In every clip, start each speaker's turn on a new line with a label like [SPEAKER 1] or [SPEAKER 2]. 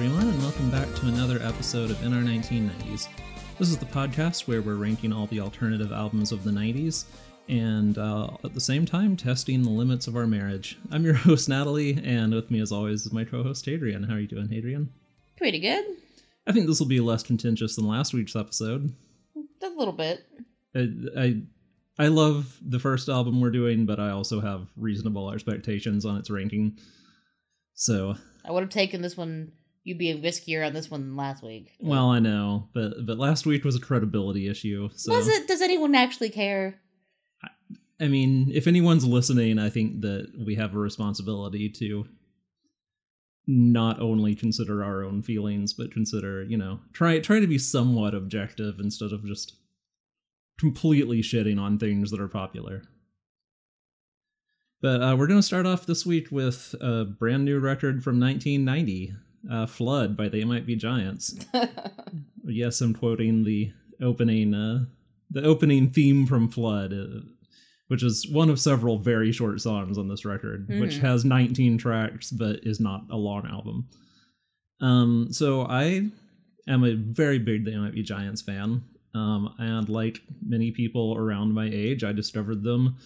[SPEAKER 1] everyone, and welcome back to another episode of In Our 1990s. This is the podcast where we're ranking all the alternative albums of the 90s and uh, at the same time testing the limits of our marriage. I'm your host, Natalie, and with me, as always, is my co host, Adrian. How are you doing, Adrian?
[SPEAKER 2] Pretty good.
[SPEAKER 1] I think this will be less contentious than last week's episode.
[SPEAKER 2] A little bit.
[SPEAKER 1] I, I, I love the first album we're doing, but I also have reasonable expectations on its ranking. So
[SPEAKER 2] I would have taken this one. You being riskier on this one than last week.
[SPEAKER 1] Well, I know, but but last week was a credibility issue. So
[SPEAKER 2] Was it? Does anyone actually care?
[SPEAKER 1] I mean, if anyone's listening, I think that we have a responsibility to not only consider our own feelings, but consider, you know, try try to be somewhat objective instead of just completely shitting on things that are popular. But uh, we're going to start off this week with a brand new record from 1990, uh, "Flood" by They Might Be Giants. yes, I'm quoting the opening, uh, the opening theme from "Flood," uh, which is one of several very short songs on this record, which
[SPEAKER 2] Mhm.
[SPEAKER 1] has 19 tracks but is not a long album. Um, so I am a very big They Might Be Giants fan. Um, and like many people around my age, I discovered them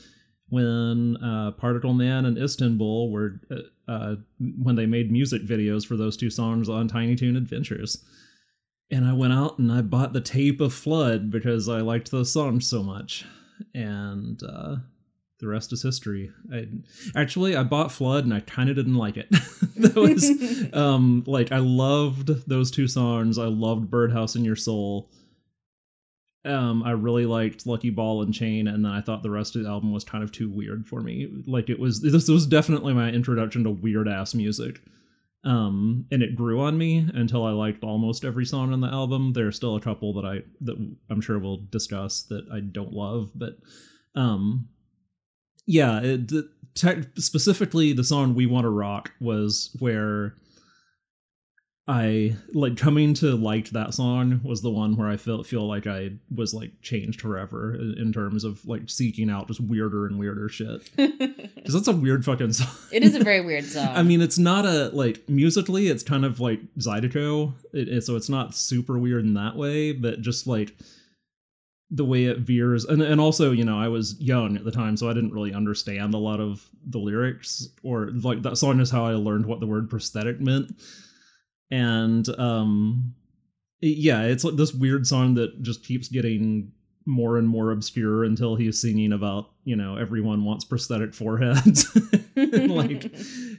[SPEAKER 1] when uh, Particle Man and Istanbul were uh, uh, when they made music videos for those two songs on Tiny Toon Adventures. And I went out and I bought the tape of Flood because I liked those songs so much. And uh, the rest is history. I actually I bought Flood and I kind of didn't like it. that was um like I loved those two songs. I loved Birdhouse in Your Soul. Um, I really liked Lucky Ball and Chain, and then I thought the rest of the album was kind of too weird for me. Like it was this was definitely my introduction to weird ass music. Um, and it grew on me until I liked almost every song on the album. There are still a couple that I that I'm sure we'll discuss that I don't love, but um, yeah, it, the, tech, specifically the song "We Want to Rock" was where I like coming to like that song was the one where I felt feel like I was like changed forever in in terms of like seeking out just weirder and weirder shit because that's a weird fucking song.
[SPEAKER 2] it is a very weird song.
[SPEAKER 1] I mean, it's not a like musically, it's kind of like Zydeco, it, it- so it's not super weird in that way, but just like the way it veers, and and also you know I was young at the time, so I didn't really understand a lot of the lyrics, or like that song is how I learned what the word prosthetic meant, and um, yeah, it's like this weird song that just keeps getting more and more obscure until he's singing about you know everyone wants prosthetic foreheads like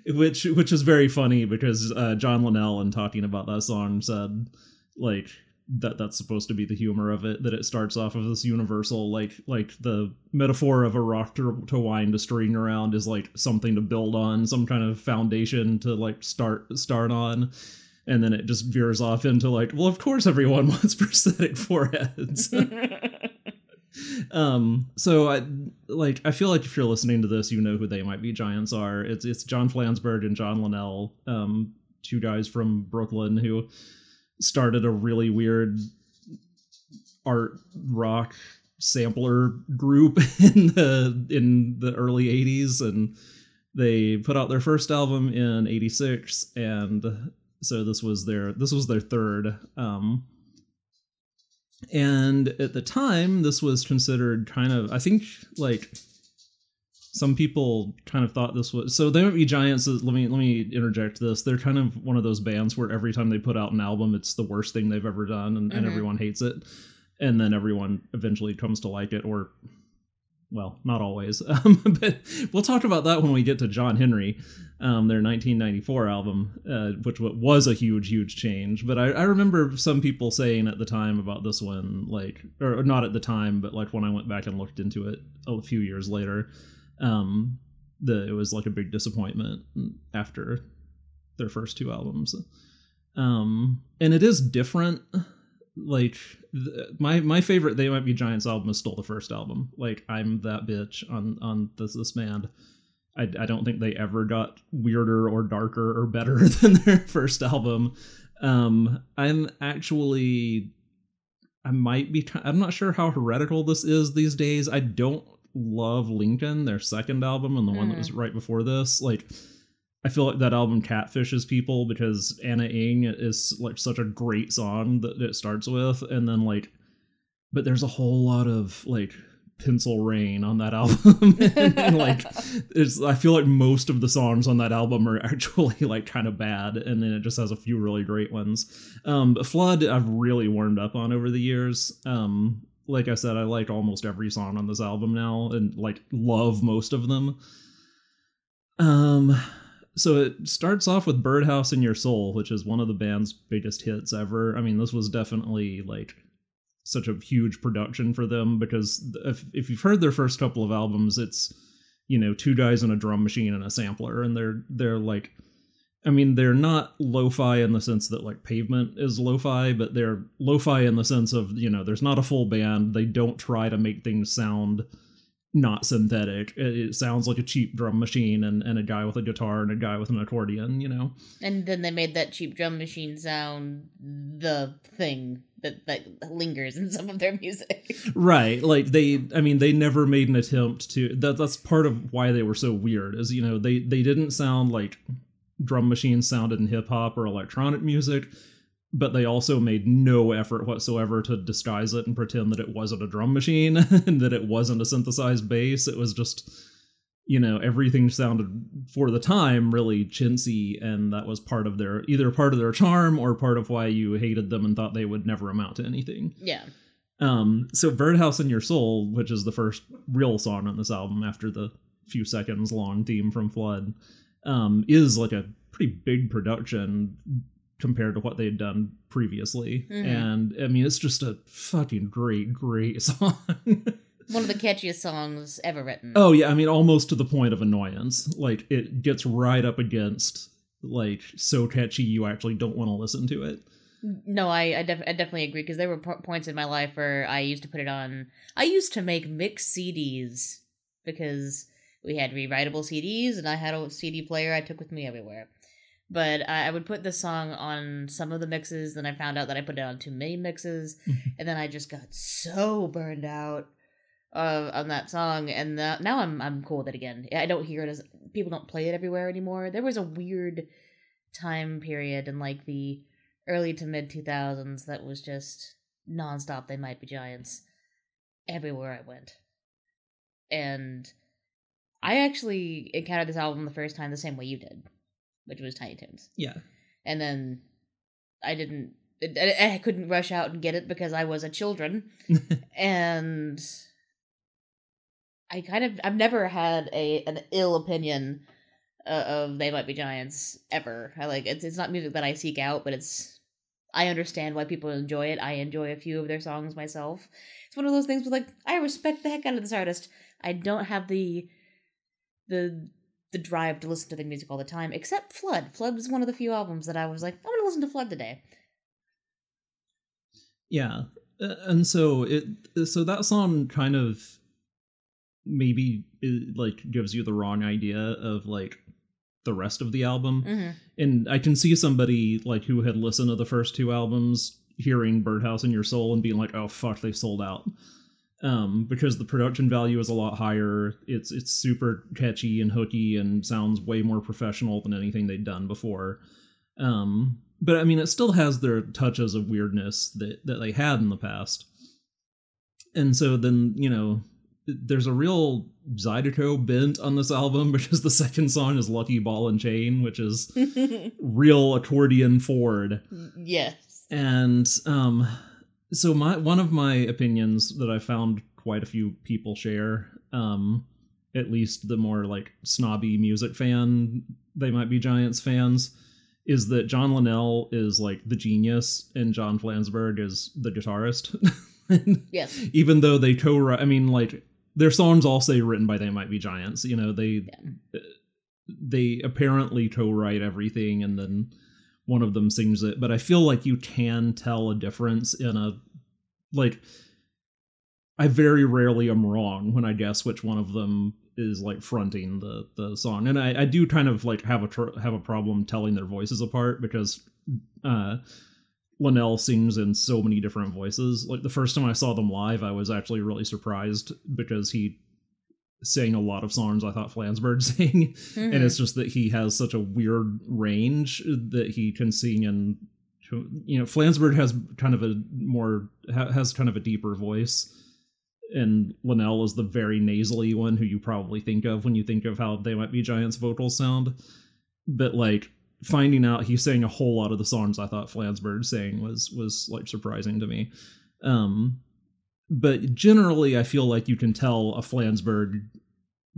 [SPEAKER 1] which which is very funny because uh, John Linnell in talking about that song said like that that's supposed to be the humor of it that it starts off of this universal like like the metaphor of a rock to, to wind a string around is like something to build on some kind of foundation to like start start on and then it just veers off into like well of course everyone wants prosthetic foreheads. Um so i like i feel like if you're listening to this you know who they might be giants are. It's it's john flansburgh and john linnell um two guys from brooklyn who started a really weird art rock sampler group in the in the early 80s and they put out their first album in 86 and so this was their this was their third um and at the time this was considered kind of i think like some people kind of thought this was so they might be giants let me let me interject this they're kind of one of those bands where every time they put out an album it's the worst thing they've ever done and, and
[SPEAKER 2] Mhm.
[SPEAKER 1] everyone hates it and then everyone eventually comes to like it or well not always um, but we'll talk about that when we get to john henry um, their 1994 album uh, which was a huge huge change. But I, I remember some people saying at the time about this one like or not at the time but like when i went back and looked into it a few years later um the it was like a big disappointment after their first two albums. Um and it is different like th- my my favorite they might be giants album is still the first album. Like i'm that bitch on on this this band. I, I don't think they ever got weirder or darker or better than their first album. Um i'm actually i might be i'm not sure how heretical this is these days. I don't love lincoln their second album and the one that was right before this. Like I feel like that album catfishes people because Ana Ng is like such a great song that it starts with, and then like, but there's a whole lot of like pencil rain on that album. And like it's i feel like most of the songs on that album are actually like kind of bad and then it just has a few really great ones. Um but flood i've really warmed up on over the years. Um like i said i like almost every song on this album now and like love most of them. Um so it starts off with birdhouse in your soul which is one of the band's biggest hits ever. I mean this was definitely like such a huge production for them because if, if you've heard their first couple of albums it's you know two guys and a drum machine and a sampler and they're they're like i mean they're not lo-fi in the sense that like pavement is lo-fi but they're lo-fi in the sense of you know there's not a full band. They don't try to make things sound not synthetic. It, it sounds like a cheap drum machine and, and a guy with a guitar and a guy with an accordion you know?
[SPEAKER 2] And then they made that cheap drum machine sound the thing that, that lingers in some of their music.
[SPEAKER 1] right like they i mean they never made an attempt to that that's part of why they were so weird is you know they they didn't sound like drum machines sounded in hip hop or electronic music but they also made no effort whatsoever to disguise it and pretend that it wasn't a drum machine and that it wasn't a synthesized bass it was just you know everything sounded for the time really chintzy and that was part of their either part of their charm or part of why you hated them and thought they would never amount to anything
[SPEAKER 2] Yeah.
[SPEAKER 1] um, so Birdhouse in Your Soul, which is the first real song on this album after the few seconds long theme from Flood, um, is like a pretty big production compared to what they had done previously.
[SPEAKER 2] Mhm.
[SPEAKER 1] And I mean, it's just a fucking great, great song.
[SPEAKER 2] One of the catchiest songs ever written.
[SPEAKER 1] oh yeah, I mean, almost to the point of annoyance. Like it gets right up against like so catchy you actually don't want to listen to it.
[SPEAKER 2] No, I I, def- I definitely agree because there were po- points in my life where I used to put it on. I used to make mixed CDs because we had rewritable CDs and I had a CD player I took with me everywhere. But I, I would put this song on some of the mixes, then I found out that I put it on too many mixes, and then I just got so burned out uh, on that song. And the, now I'm I'm cool with it again. I don't hear it as people don't play it everywhere anymore. There was a weird time period in like the early to mid 2000s that was just nonstop they might be giants everywhere i went and i actually encountered this album the first time the same way you did which was tiny toons
[SPEAKER 1] Yeah.
[SPEAKER 2] and then i didn't I I couldn't rush out and get it because I was a children, and I kind of I've never had a an ill opinion uh, of They Might Be Giants ever. I like it's it's not music that I seek out, but it's I understand why people enjoy it. I enjoy a few of their songs myself. It's one of those things where like I respect the heck out of this artist. I don't have the the the drive to listen to the music all the time, except Flood. Flood was one of the few albums that I was like, I'm gonna listen to Flood today.
[SPEAKER 1] Yeah, Uh, and so it so that song kind of maybe it, like gives you the wrong idea of like the rest of the album,
[SPEAKER 2] Mm-hmm.
[SPEAKER 1] and I can see somebody like who had listened to the first two albums hearing Birdhouse in Your Soul and being like, "Oh fuck, they sold out." Um, because the production value is a lot higher. It's it's super catchy and hooky and sounds way more professional than anything they'd done before. Um, but I mean, it still has their touches of weirdness that that they had in the past. And so then you know, there's a real Zydeco bent on this album because the second song is "Lucky Ball and Chain," which is real accordion Ford
[SPEAKER 2] yes.
[SPEAKER 1] and um so my one of my opinions that i found quite a few people share um at least the more like snobby music fan they might be giants fans is that john linnell is like the genius and john flansburgh is the guitarist
[SPEAKER 2] Yes.
[SPEAKER 1] even though they co-write i mean like their songs all say written by they might be giants you know they they apparently co-write everything and then one of them sings it but i feel like you can tell a difference in a like i very rarely am wrong when i guess which one of them is like fronting the the song and i i do kind of like have a tr- have a problem telling their voices apart because uh Linnell sings in so many different voices. Like the first time I saw them live, I was actually really surprised because he sang a lot of songs I thought Flansburgh sang,
[SPEAKER 2] Mhm.
[SPEAKER 1] and it's just that he has such a weird range that he can sing in. You know, Flansburgh has kind of a more has kind of a deeper voice, and Linnell is the very nasally one who you probably think of when you think of how they might be giants vocal sound. But like finding out he sang a whole lot of the songs I thought Flansburgh sang was was like surprising to me. Um, but generally, I feel like you can tell a Flansburgh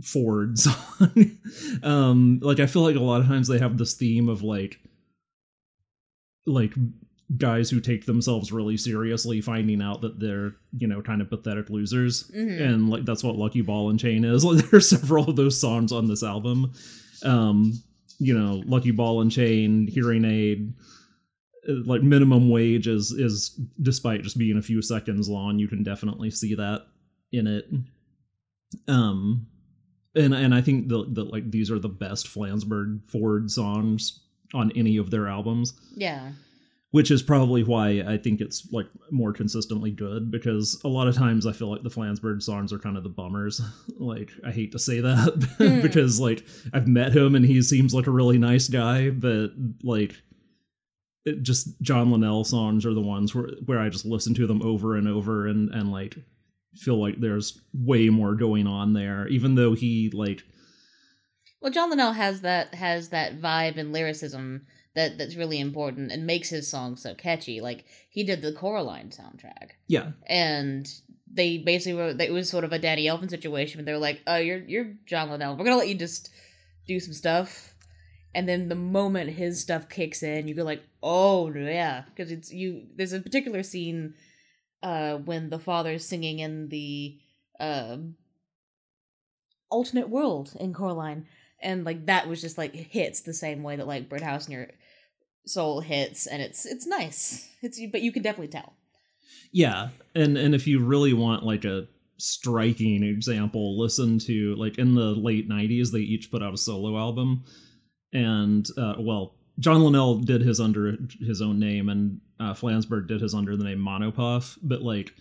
[SPEAKER 1] Ford song. um, like I feel like a lot of times they have this theme of like like guys who take themselves really seriously finding out that they're you know kind of pathetic losers
[SPEAKER 2] Mhm.
[SPEAKER 1] and like that's what lucky ball and chain is like there are several of those songs on this album um you know lucky ball and chain hearing aid like minimum wage is is despite just being a few seconds long you can definitely see that in it um and and i think that that like these are the best flansburgh ford songs on any of their albums
[SPEAKER 2] yeah.
[SPEAKER 1] which is probably why I think it's like more consistently good because a lot of times I feel like the Flansburgh songs are kind of the bummers. like I hate to say that
[SPEAKER 2] Hmm.
[SPEAKER 1] because like I've met him and he seems like a really nice guy, but like it just John Linnell songs are the ones where where I just listen to them over and over and and like feel like there's way more going on there even though he like
[SPEAKER 2] Well, John Linnell has that has that vibe and lyricism that that's really important and makes his songs so catchy. Like he did the Coraline soundtrack,
[SPEAKER 1] yeah
[SPEAKER 2] and they basically were. It was sort of a Danny Elfman situation. Where they were like, "Oh, you're you're John Linnell. We're gonna let you just do some stuff." And then the moment his stuff kicks in, you go like, "Oh yeah," because it's you. There's a particular scene uh, when the father's singing in the uh, alternate world in Coraline, and like that was just like hits the same way that like Birdhouse in Your Soul hits, and it's it's nice. It's but you can definitely tell.
[SPEAKER 1] Yeah, and and if you really want like a striking example, listen to like in the late '90s they each put out a solo album, and uh, well, John Linnell did his under his own name, and uh, Flansburgh did his under the name Mono Puff, but like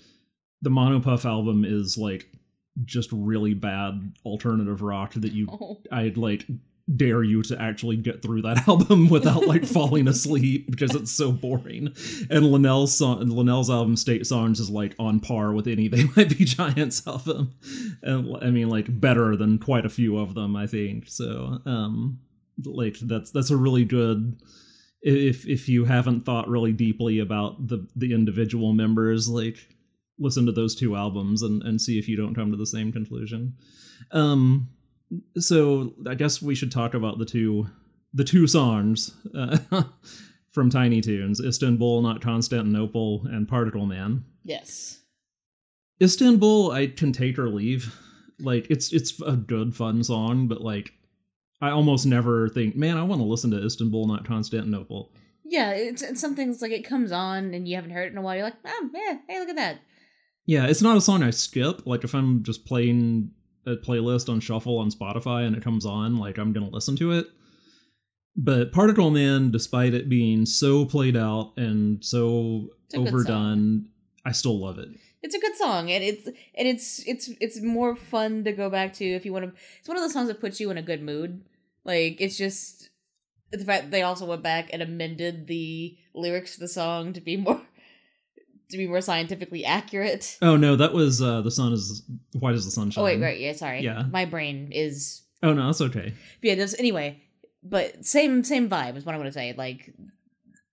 [SPEAKER 1] the Mono Puff album is like just really bad alternative rock that you
[SPEAKER 2] Oh,
[SPEAKER 1] I'd like dare you to actually get through that album without like falling asleep because it's so boring. And Linnell's song, Linnell's album State Songs is like on par with any They Might Be Giants album. And I mean like better than quite a few of them, I think. So um like that's that's a really good if if you haven't thought really deeply about the the individual members like listen to those two albums and and see if you don't come to the same conclusion. Um so i guess we should talk about the two the two songs uh, from tiny toons istanbul not constantinople and particle man.
[SPEAKER 2] Yes.
[SPEAKER 1] istanbul i can take or leave. Like it's it's a good fun song but like i almost never think man i want to listen to istanbul not constantinople
[SPEAKER 2] Yeah, it's, it's something that's like it comes on and you haven't heard it in a while. You're like, oh yeah, hey, look at that.
[SPEAKER 1] Yeah, it's not a song I skip. Like if I'm just playing a playlist on shuffle on Spotify and it comes on, like I'm gonna listen to it. But Particle Man, despite it being so played out and so
[SPEAKER 2] It's a good
[SPEAKER 1] overdone, I still love it.
[SPEAKER 2] It's a good song, and it's and it's it's it's more fun to go back to if you want to. It's one of those songs that puts you in a good mood. Like it's just the fact that they also went back and amended the lyrics to the song to be more to be more scientifically accurate.
[SPEAKER 1] Oh no, that was uh the sun is white as the sunshine.
[SPEAKER 2] Oh wait, right, yeah, sorry.
[SPEAKER 1] Yeah.
[SPEAKER 2] my brain is
[SPEAKER 1] Oh no, that's okay.
[SPEAKER 2] yeah. Just anyway, but same same vibe is what I'm gonna say. Like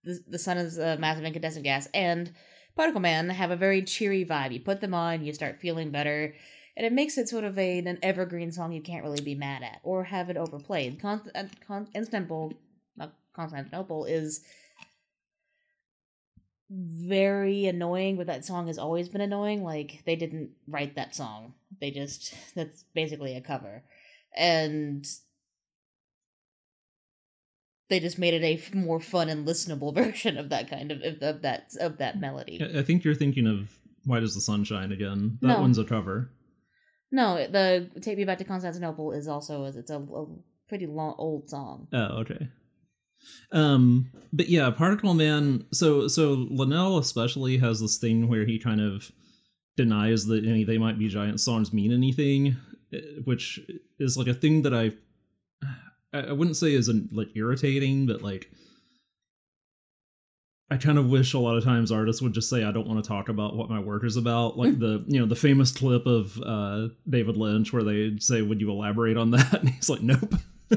[SPEAKER 2] the the sun is a massive incandescent gas, and Particle Man have a very cheery vibe. You put them on, you start feeling better, and it makes it sort of a an evergreen song you can't really be mad at or have it overplayed. Con- uh, Con- Constantinople, not Constantinople is very annoying, but that song has always been annoying. Like they didn't write that song; they just that's basically a cover, and they just made it a f- more fun and listenable version of that kind of of, that of that melody.
[SPEAKER 1] I I think you're thinking of "Why Does the Sun Shine" again. That
[SPEAKER 2] No.
[SPEAKER 1] one's a cover.
[SPEAKER 2] No, the "Take Me Back to Constantinople" is also it's a, a pretty long old song.
[SPEAKER 1] Oh, okay. Um, but yeah, Particle Man. So so Linnell especially has this thing where he kind of denies that any they might be giant songs mean anything, eh, which is like a thing that I I wouldn't say isn't like irritating, but like I kind of wish a lot of times artists would just say I don't want to talk about what my work is about, like the you know the famous clip of uh, David Lynch where they say, "Would you elaborate on that?" And he's like, "Nope."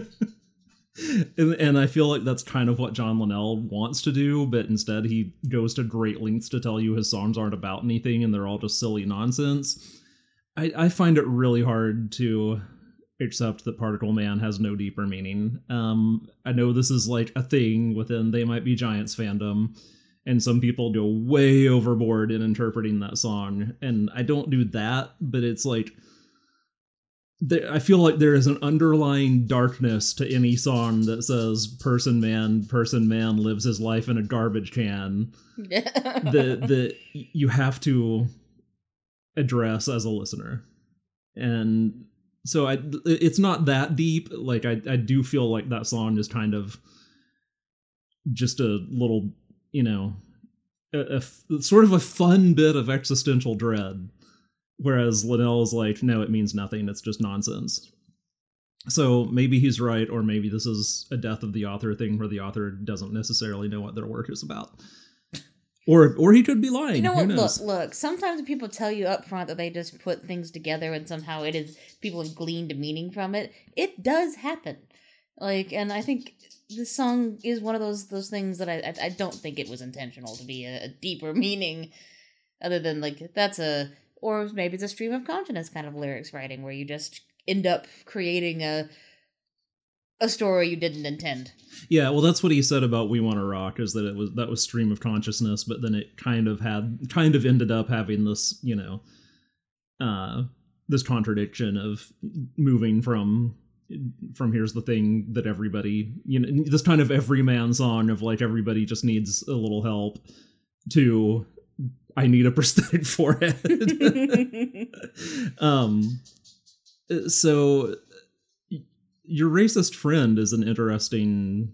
[SPEAKER 1] and, and I feel like that's kind of what John Linnell wants to do, but instead he goes to great lengths to tell you his songs aren't about anything and they're all just silly nonsense. I, I find it really hard to accept that Particle Man has no deeper meaning. Um, I know this is like a thing within They Might Be Giants fandom, and some people go way overboard in interpreting that song, and I don't do that, but it's like. I feel like there is an underlying darkness to any song that says "person man, person man lives his life in a garbage can." that that you have to address as a listener, and so I it's not that deep. Like I I do feel like that song is kind of just a little, you know, a, a sort of a fun bit of existential dread. Whereas Linnell is like, no, it means nothing. It's just nonsense. So maybe he's right, or maybe this is a death of the author thing where the author doesn't necessarily know what their work is about. Or or he could be lying.
[SPEAKER 2] You know what? Look, look. Sometimes people tell you up front that they just put things together and somehow it is people have gleaned meaning from it. It does happen. Like, and I think this song is one of those those things that I I, I don't think it was intentional to be a, a deeper meaning, other than like that's a or maybe it's a stream of consciousness kind of lyrics writing where you just end up creating a a story you didn't intend.
[SPEAKER 1] Yeah, well, that's what he said about "We Want to Rock" is that it was that was stream of consciousness, but then it kind of had kind of ended up having this, you know, uh, this contradiction of moving from from here's the thing that everybody, you know, this kind of everyman song of like everybody just needs a little help to I need a prosthetic forehead. um, so your racist friend is an interesting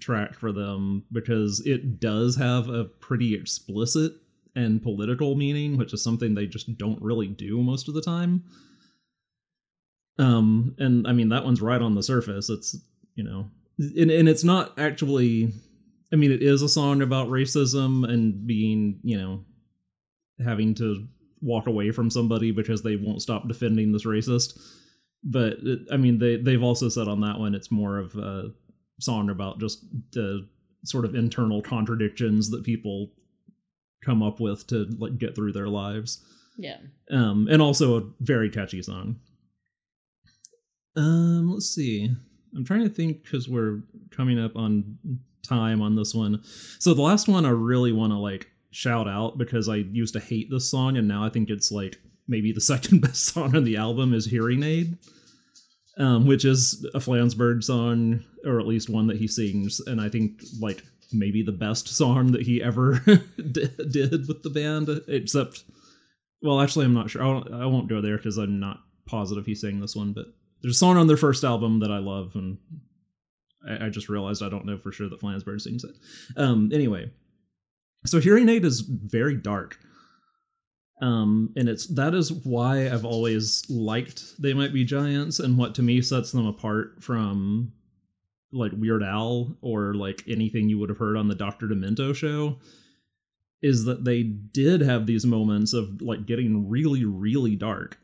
[SPEAKER 1] track for them because it does have a pretty explicit and political meaning which is something they just don't really do most of the time. Um and i mean that one's right on the surface. It's you know and, and it's not actually i mean it is a song about racism and being you know having to walk away from somebody because they won't stop defending this racist but it, I mean, they they've also said on that one it's more of a song about just the sort of internal contradictions that people come up with to like get through their lives.
[SPEAKER 2] Yeah.
[SPEAKER 1] Um, and also a very catchy song. Um, let's see. I'm trying to think because we're coming up on time on this one. So the last one I really want to like shout out because I used to hate this song and now I think it's like maybe the second best song on the album is Hearing Aid, um, which is a Flansburgh song, or at least one that he sings, and I think like maybe the best song that he ever did with the band, except, well, actually, I'm not sure. I won't, I won't go there because I'm not positive he sang this one, but there's a song on their first album that I love, and I, I just realized I don't know for sure that Flansburgh sings it. Um, anyway, so Hearing Aid is very dark um and it's that is why i've always liked they might be giants and what to me sets them apart from like weird al or like anything you would have heard on the dr demento show is that they did have these moments of like getting really really dark.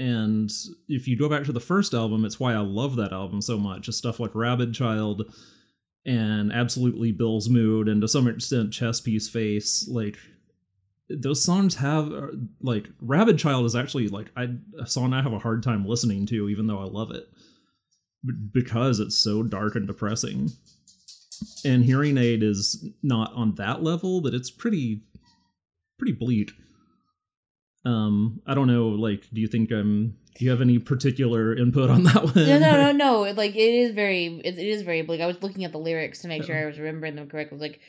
[SPEAKER 1] And if you go back to the first album it's why i love that album so much Just stuff like rabid child and absolutely bill's mood and to some extent chess piece face like those songs have uh, like rabid child is actually like I, a song i have a hard time listening to even though i love it because it's so dark and depressing and hearing aid is not on that level but it's pretty pretty bleak um i don't know like do you think i'm do you have any particular input on that one
[SPEAKER 2] no, no, no, no. Like it is very, it, it is very bleak. I was looking at the lyrics to make sure I was remembering them correctly. Like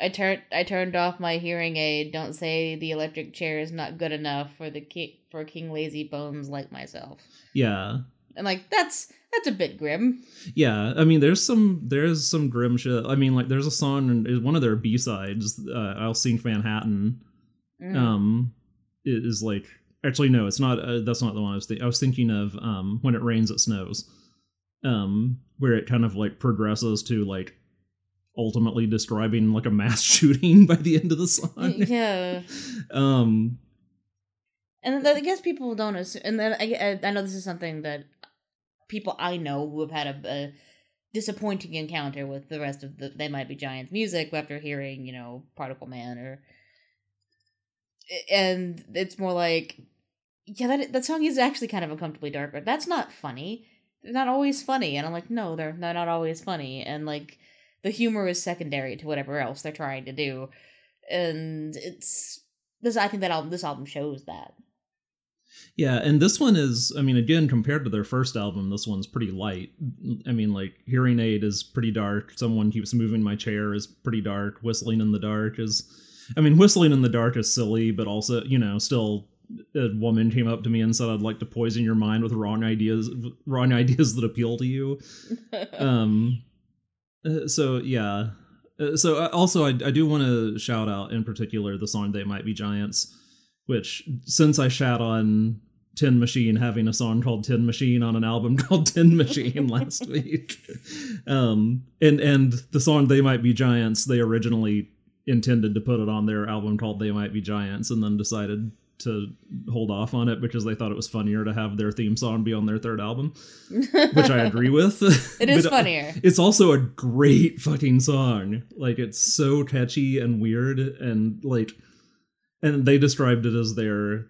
[SPEAKER 2] I turned I turned off my hearing aid. Don't say the electric chair is not good enough for the ki- for King Lazy Bones like myself.
[SPEAKER 1] yeah
[SPEAKER 2] And like that's that's a bit grim.
[SPEAKER 1] yeah i mean there's some there's some grim shit i mean like there's a song in one of their b-sides uh, i'll sink manhattan
[SPEAKER 2] Mm.
[SPEAKER 1] um is like actually no, it's not. Uh, that's not the one I was. Th- I was thinking of um, when it rains, it snows, um, where it kind of like progresses to like ultimately describing like a mass shooting by the end of the song.
[SPEAKER 2] Yeah.
[SPEAKER 1] um,
[SPEAKER 2] And I guess people don't assume. And then I, I, I know this is something that people I know who have had a, a disappointing encounter with the rest of the They Might Be Giants music after hearing, you know, Particle Man or. And it's more like, yeah, that that song is actually kind of uncomfortably darker. That's not funny. They're not always funny, and I'm like, no, they're they're not always funny, and like the humor is secondary to whatever else they're trying to do, and it's this. I think that album this album shows that.
[SPEAKER 1] Yeah, and this one is, I mean, again, compared to their first album, this one's pretty light. I mean, like, Hearing Aid is pretty dark. Someone Keeps Moving My Chair is pretty dark. Whistling in the Dark is, I mean, Whistling in the Dark is silly, but also, you know, still a woman came up to me and said I'd like to poison your mind with wrong ideas wrong ideas that appeal to you. um uh, so yeah. Uh, so uh, also I, I do want to shout out in particular the song They Might Be Giants which since I shat on Tin Machine having a song called Tin Machine on an album called Tin Machine last week. Um, and and the song They Might Be Giants, they originally intended to put it on their album called They Might Be Giants and then decided to hold off on it because they thought it was funnier to have their theme song be on their third album, which I agree with.
[SPEAKER 2] It is uh, funnier.
[SPEAKER 1] It's also a great fucking song. Like it's so catchy and weird and like and they described it as their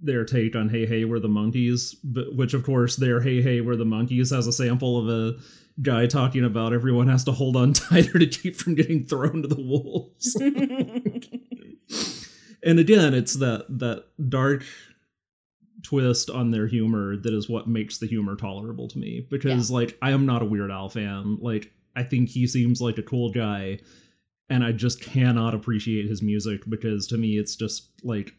[SPEAKER 1] their take on Hey Hey We're the Monkees, but which of course their Hey Hey We're the Monkees has a sample of a guy talking about everyone has to hold on tighter to keep from getting thrown to the wolves. and again, it's that that dark twist on their humor that is what makes the humor tolerable to me because yeah. like I am not a Weird Al fan. Like I think he seems like a cool guy and I just cannot appreciate his music because to me it's just like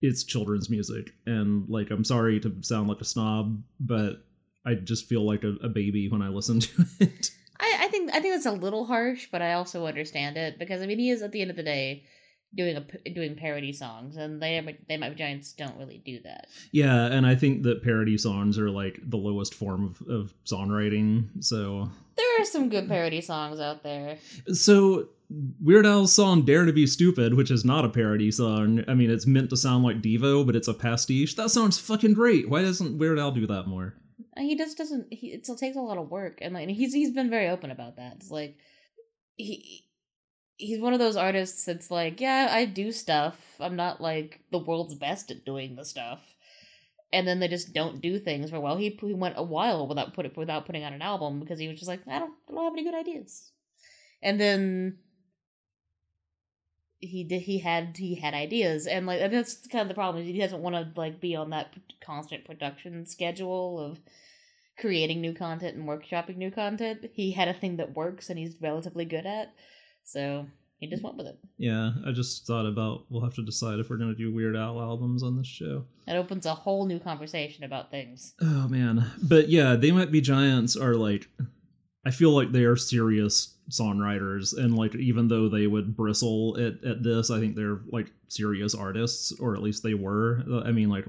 [SPEAKER 1] it's children's music and like I'm sorry to sound like a snob, but I just feel like a, a baby when I listen to it.
[SPEAKER 2] I, I think I think that's a little harsh, but I also understand it because I mean he is at the end of the day doing a doing parody songs, and they they might giants don't really do that.
[SPEAKER 1] Yeah, and I think that parody songs are like the lowest form of, of songwriting. So
[SPEAKER 2] there are some good parody songs out there.
[SPEAKER 1] So Weird Al's song "Dare to Be Stupid," which is not a parody song. I mean, it's meant to sound like Devo, but it's a pastiche. That sounds fucking great. Why doesn't Weird Al do that more?
[SPEAKER 2] Uh, he just doesn't. He it still takes a lot of work, and like he's he's been very open about that. It's like he he's one of those artists that's like, yeah, I do stuff. I'm not like the world's best at doing the stuff. And then they just don't do things for well. He, he went a while without put without putting out an album because he was just like, I don't I don't have any good ideas. And then he did he had he had ideas and like that's kind of the problem he doesn't want to like be on that constant production schedule of creating new content and workshopping new content he had a thing that works and he's relatively good at so he just went with it.
[SPEAKER 1] Yeah i just thought about we'll have to decide if we're going to do weird al albums on this show.
[SPEAKER 2] It opens a whole new conversation about things.
[SPEAKER 1] Oh man. But yeah they might be giants are like i feel like they are serious songwriters and like even though they would bristle at, at this i think they're like serious artists or at least they were. I mean like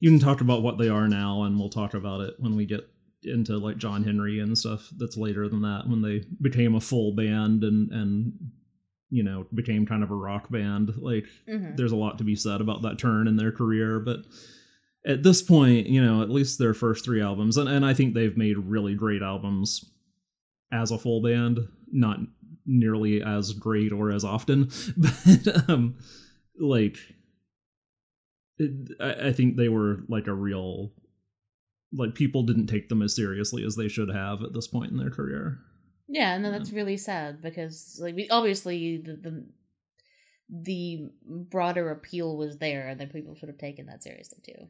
[SPEAKER 1] you can talk about what they are now and we'll talk about it when we get into like john henry and stuff that's later than that when they became a full band and and you know became kind of a rock band like mm-hmm. there's a lot to be said about that turn in their career but at this point you know at least their first three albums and, and i think they've made really great albums as a full band, not nearly as great or as often, but um, like it, I, I think they were like a real like people didn't take them as seriously as they should have at this point in their career.
[SPEAKER 2] Yeah, and then that's really sad because like obviously the, the the broader appeal was there and then people should have taken that seriously too.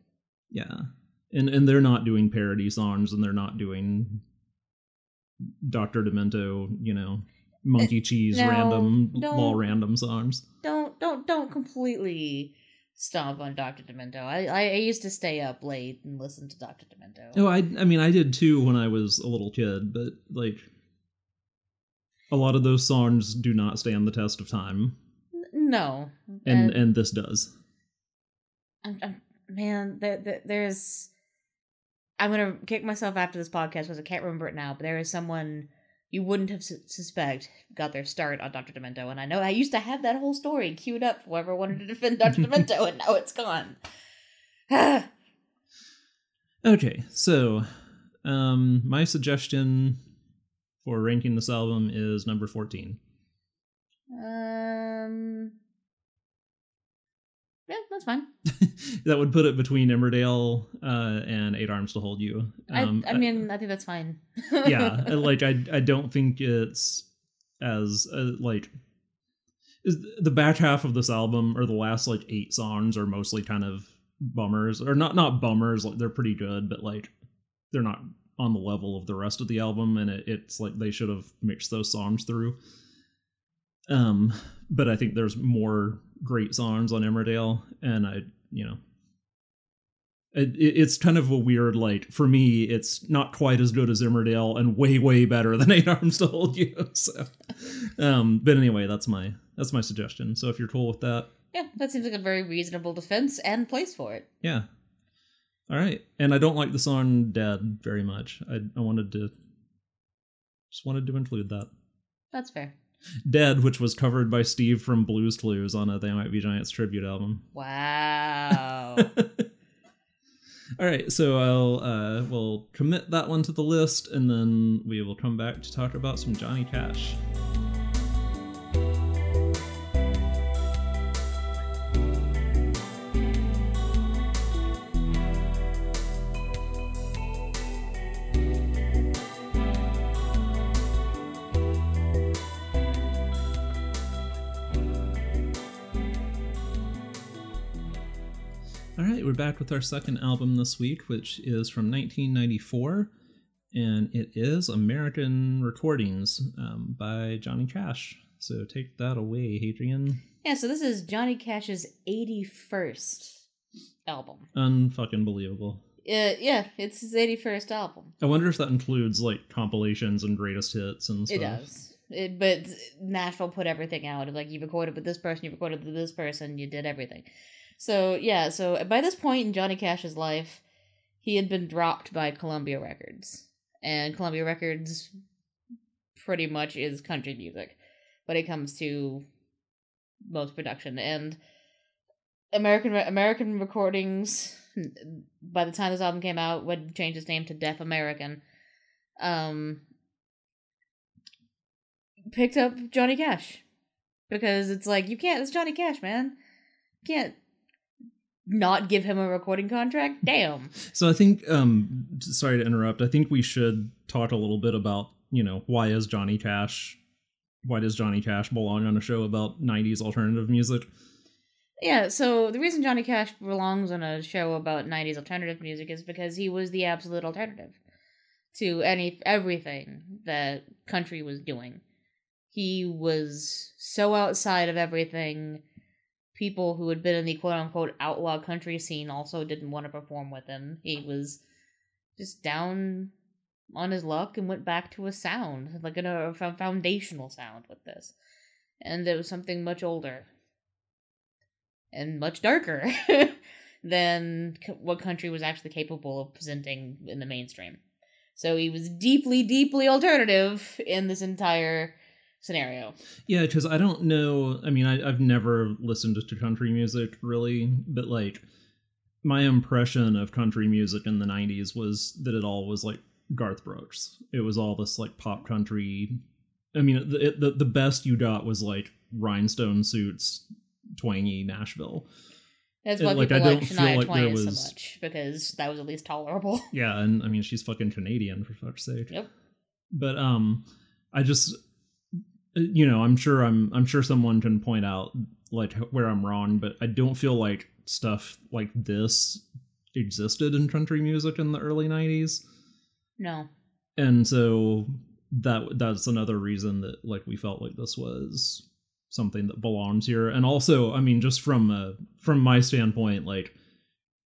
[SPEAKER 1] Yeah. And and they're not doing parody songs and they're not doing Dr. Demento, you know, monkey eh, cheese no, random all random songs.
[SPEAKER 2] Don't don't don't completely stomp on Dr. Demento. I, I used to stay up late and listen to Dr. Demento.
[SPEAKER 1] Oh, I I mean I did too when I was a little kid, but like a lot of those songs do not stand the test of time.
[SPEAKER 2] No.
[SPEAKER 1] And and, and this does.
[SPEAKER 2] I'm, I'm, man, there, there, there's. I'm gonna kick myself after this podcast because I can't remember it now. But there is someone you wouldn't have su- suspect got their start on Doctor Demento, and I know I used to have that whole story queued up. for Whoever wanted to defend Doctor Demento, and now it's gone.
[SPEAKER 1] Okay, so um, my suggestion for ranking this album is number 14.
[SPEAKER 2] um. Yeah, that's fine.
[SPEAKER 1] that would put it between Emmerdale uh, and Eight Arms to Hold You. Um,
[SPEAKER 2] I, I mean, I think that's fine.
[SPEAKER 1] yeah, like I, I don't think it's as uh, like is the back half of this album or the last like eight songs are mostly kind of bummers or not not bummers like they're pretty good but like they're not on the level of the rest of the album and it, it's like they should have mixed those songs through um but i think there's more great songs on emmerdale and i you know it, it- it's kind of a weird like for me it's not quite as good as emmerdale and way way better than eight arms to hold you so um but anyway that's my that's my suggestion. So if you're cool with that.
[SPEAKER 2] Yeah, that seems like a very reasonable defense and place for it.
[SPEAKER 1] yeah. All right. And i don't like the song dead very much. I, I wanted to just wanted to include that.
[SPEAKER 2] That's fair.
[SPEAKER 1] Dead which was covered by steve from blues clues on a they might be giants tribute album
[SPEAKER 2] Wow.
[SPEAKER 1] All right, so I'll uh, we'll commit that one to the list, and then we will come back to talk about some Johnny Cash. We're back with our second album this week, which is from 1994, and it is American Recordings um, by Johnny Cash. So take that away, Adrian.
[SPEAKER 2] yeah, so this is Johnny Cash's 81st album.
[SPEAKER 1] Unfucking believable.
[SPEAKER 2] Uh, yeah, it's his 81st album.
[SPEAKER 1] I wonder if that includes like compilations and greatest hits and stuff.
[SPEAKER 2] It does. It, but Nashville put everything out. Like you recorded with this person, you recorded with this person, you did everything. So yeah, so by this point in Johnny Cash's life, he had been dropped by Columbia Records, and Columbia Records pretty much is country music when it comes to most production and American American recordings. By the time this album came out, would change its name to Def American. Um, picked up Johnny Cash because it's like you can't. It's Johnny Cash, man. You can't not give him a recording contract. Damn.
[SPEAKER 1] So I think, um, sorry to interrupt. I think we should talk a little bit about, you know, why is Johnny Cash, why does Johnny Cash belong on a show about '90s alternative music?
[SPEAKER 2] Yeah, so the reason Johnny Cash belongs on a show about 90s alternative music is because he was the absolute alternative to any everything that country was doing. He was so outside of everything. People who had been in the quote unquote outlaw country scene also didn't want to perform with him. He was just down on his luck and went back to a sound, like a, foundational sound with this. And it was something much older and much darker than what country was actually capable of presenting in the mainstream. So he was deeply, deeply alternative in this entire scenario.
[SPEAKER 1] Yeah, because I don't know. I mean, I, I've never listened to country music really, but like my impression of country music in the '90s was that it all was like Garth Brooks. It was all this like pop country. I mean, the it, the, the best you got was like rhinestone suits, twangy Nashville.
[SPEAKER 2] That's why
[SPEAKER 1] like,
[SPEAKER 2] people
[SPEAKER 1] I
[SPEAKER 2] like
[SPEAKER 1] don't feel
[SPEAKER 2] Shania
[SPEAKER 1] like there
[SPEAKER 2] Twain so
[SPEAKER 1] was-
[SPEAKER 2] much because that was at least tolerable.
[SPEAKER 1] Yeah, and I mean, she's fucking Canadian for fuck's sake.
[SPEAKER 2] Yep.
[SPEAKER 1] But um, I just, you know, I'm sure I'm I'm sure someone can point out like where I'm wrong, but I don't feel like stuff like this existed in country music in the early '90s,
[SPEAKER 2] No.
[SPEAKER 1] and so that that's another reason that like we felt like this was something that belongs here and also i mean just from uh from my standpoint like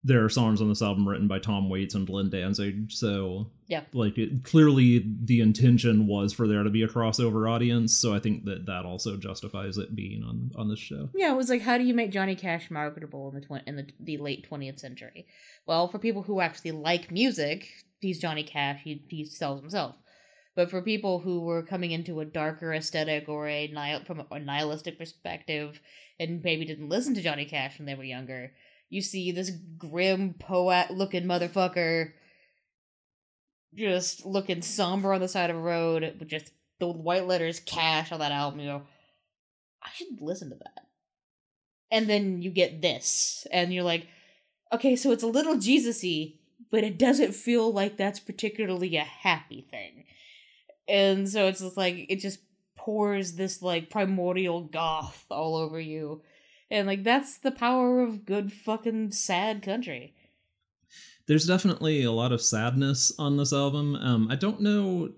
[SPEAKER 1] there are songs on this album written by Tom Waits and Glenn Danzig, so
[SPEAKER 2] Yeah.
[SPEAKER 1] like it, clearly the intention was for there to be a crossover audience. So I think that that also justifies it being on on this show.
[SPEAKER 2] Yeah, it was like, how do you make Johnny Cash marketable in the tw- in the, the late twentieth century? Well, for people who actually like music, he's Johnny Cash. He he sells himself. But for people who were coming into a darker aesthetic or a nihil- from a nihilistic perspective, and maybe didn't listen to Johnny Cash when they were younger, you see this grim poet-looking motherfucker just looking somber on the side of a road with just the white letters "Cash" on that album. You go, I should listen to that and then you get this and you're like okay so it's a little jesus-y but it doesn't feel like that's particularly a happy thing and so it's just like it just pours this like primordial goth all over you and like that's the power of good fucking sad country
[SPEAKER 1] There's definitely a lot of sadness on this album. Um, I don't know,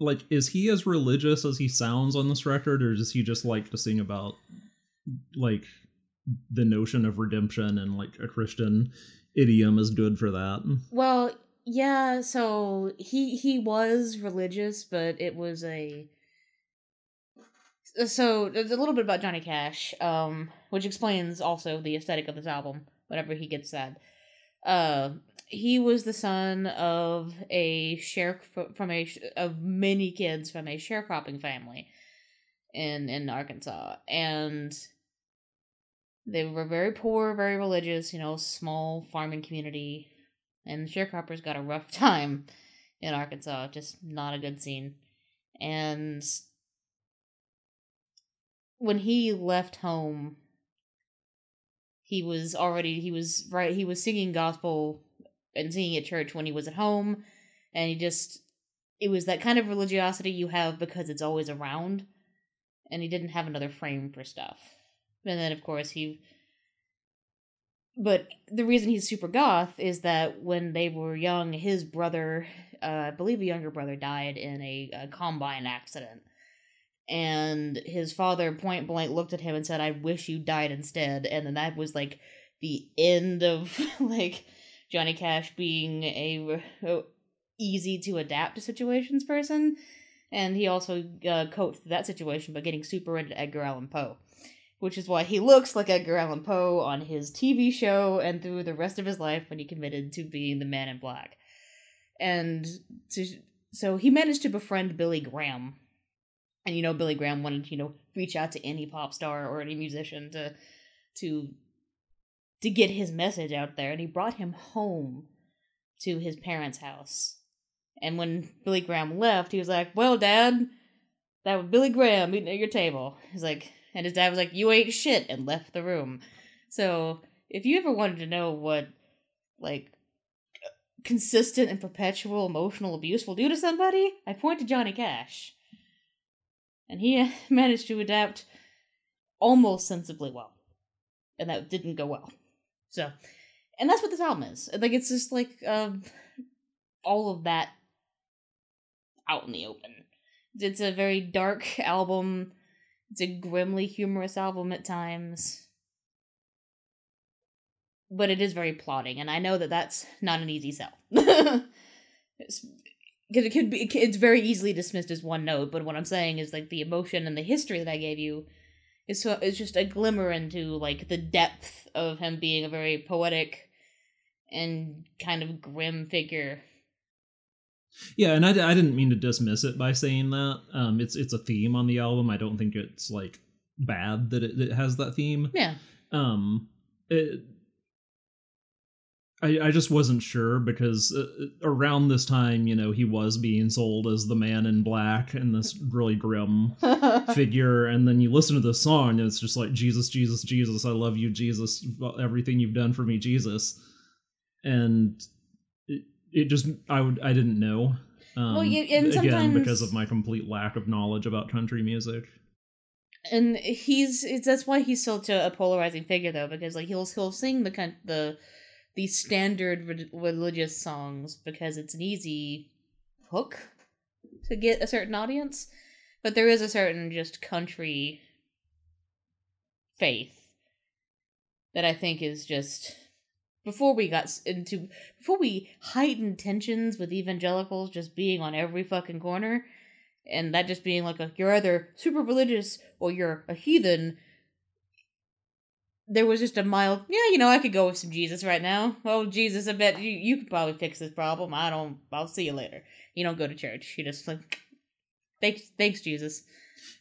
[SPEAKER 1] like, is he as religious as he sounds on this record, or does he just like to sing about like the notion of redemption and like a Christian idiom is good for that?
[SPEAKER 2] well yeah so he he was religious but it was a so a little bit about johnny cash um which explains also the aesthetic of this album whenever he gets sad uh he was the son of a share from a of many kids from a sharecropping family in in arkansas and they were very poor very religious you know small farming community and sharecroppers got a rough time in Arkansas. Just not a good scene. And when he left home, he was already he was right he was singing gospel and singing at church when he was at home, and he just it was that kind of religiosity you have because it's always around, and he didn't have another frame for stuff. And then of course he but the reason he's super goth is that when they were young, his brother, uh, I believe a younger brother, died in a, a combine accident. And his father point blank looked at him and said, I wish you died instead. And then that was like the end of like Johnny Cash being a, a easy to adapt to situations person. And he also uh, coped that situation by getting super into Edgar Allan Poe which is why he looks like Edgar Allan Poe on his TV show and through the rest of his life when he committed to being the Man in Black. And to, so he managed to befriend Billy Graham. And you know, Billy Graham wanted to, you know, reach out to any pop star or any musician to to to get his message out there, and he brought him home to his parents' house. And when Billy Graham left, he was like, Well, Dad, that was Billy Graham eating at your table. He's like, and his dad was like, "You ate shit," and left the room. So, if you ever wanted to know what, like, consistent and perpetual emotional abuse will do to somebody, I point to Johnny Cash, and he managed to adapt almost sensibly well, and that didn't go well. So, and that's what this album is. Like, it's just like um, all of that out in the open. It's a very dark album it's a grimly humorous album at times. But it is very plotting, and I know that that's not an easy sell. Because it could be, it's very easily dismissed as one note, but what I'm saying is like the emotion and the history that I gave you is so it's just a glimmer into like the depth of him being a very poetic and kind of grim figure
[SPEAKER 1] Yeah, and I, I didn't mean to dismiss it by saying that. Um, it's it's a theme on the album. I don't think it's like bad that it, it has that theme.
[SPEAKER 2] Yeah.
[SPEAKER 1] Um, it, I I just wasn't sure because uh, around this time, you know, he was being sold as the Man in Black and this really grim figure, and then you listen to the song, and it's just like Jesus, Jesus, Jesus, I love you, Jesus, everything you've done for me, Jesus, and it, it just I would I didn't know. Um,
[SPEAKER 2] Well, you- and
[SPEAKER 1] again because of my complete lack of knowledge about country music.
[SPEAKER 2] and he's it's that's why he's such a, a polarizing figure though because like he'll he'll sing the kind the the standard re- religious songs because it's an easy hook to get a certain audience but there is a certain just country faith that i think is just before we got into before we heightened tensions with evangelicals just being on every fucking corner and that just being like a you're either super religious or you're a heathen there was just a mild yeah you know i could go with some jesus right now. Oh jesus i bet you, you could probably fix this problem. I don't i'll see you later. You don't go to church. You just like thanks thanks jesus.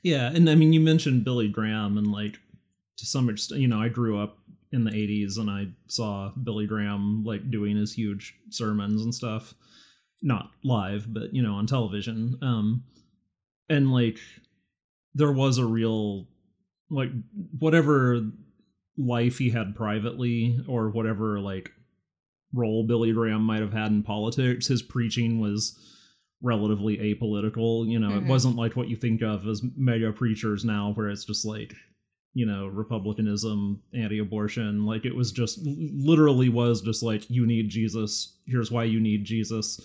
[SPEAKER 1] Yeah, and I mean, you mentioned Billy Graham, and like to some extent, you know, I grew up in the '80s, and I saw Billy Graham like doing his huge sermons and stuff, not live, but you know, on television. Um, and like, there was a real like whatever life he had privately, or whatever like role Billy Graham might have had in politics, his preaching was relatively apolitical. You know,
[SPEAKER 2] Mhm.
[SPEAKER 1] it wasn't like what you think of as mega preachers now, where it's just like, you know, republicanism, anti-abortion. Like it was just literally was just like, you need Jesus. Here's why you need Jesus.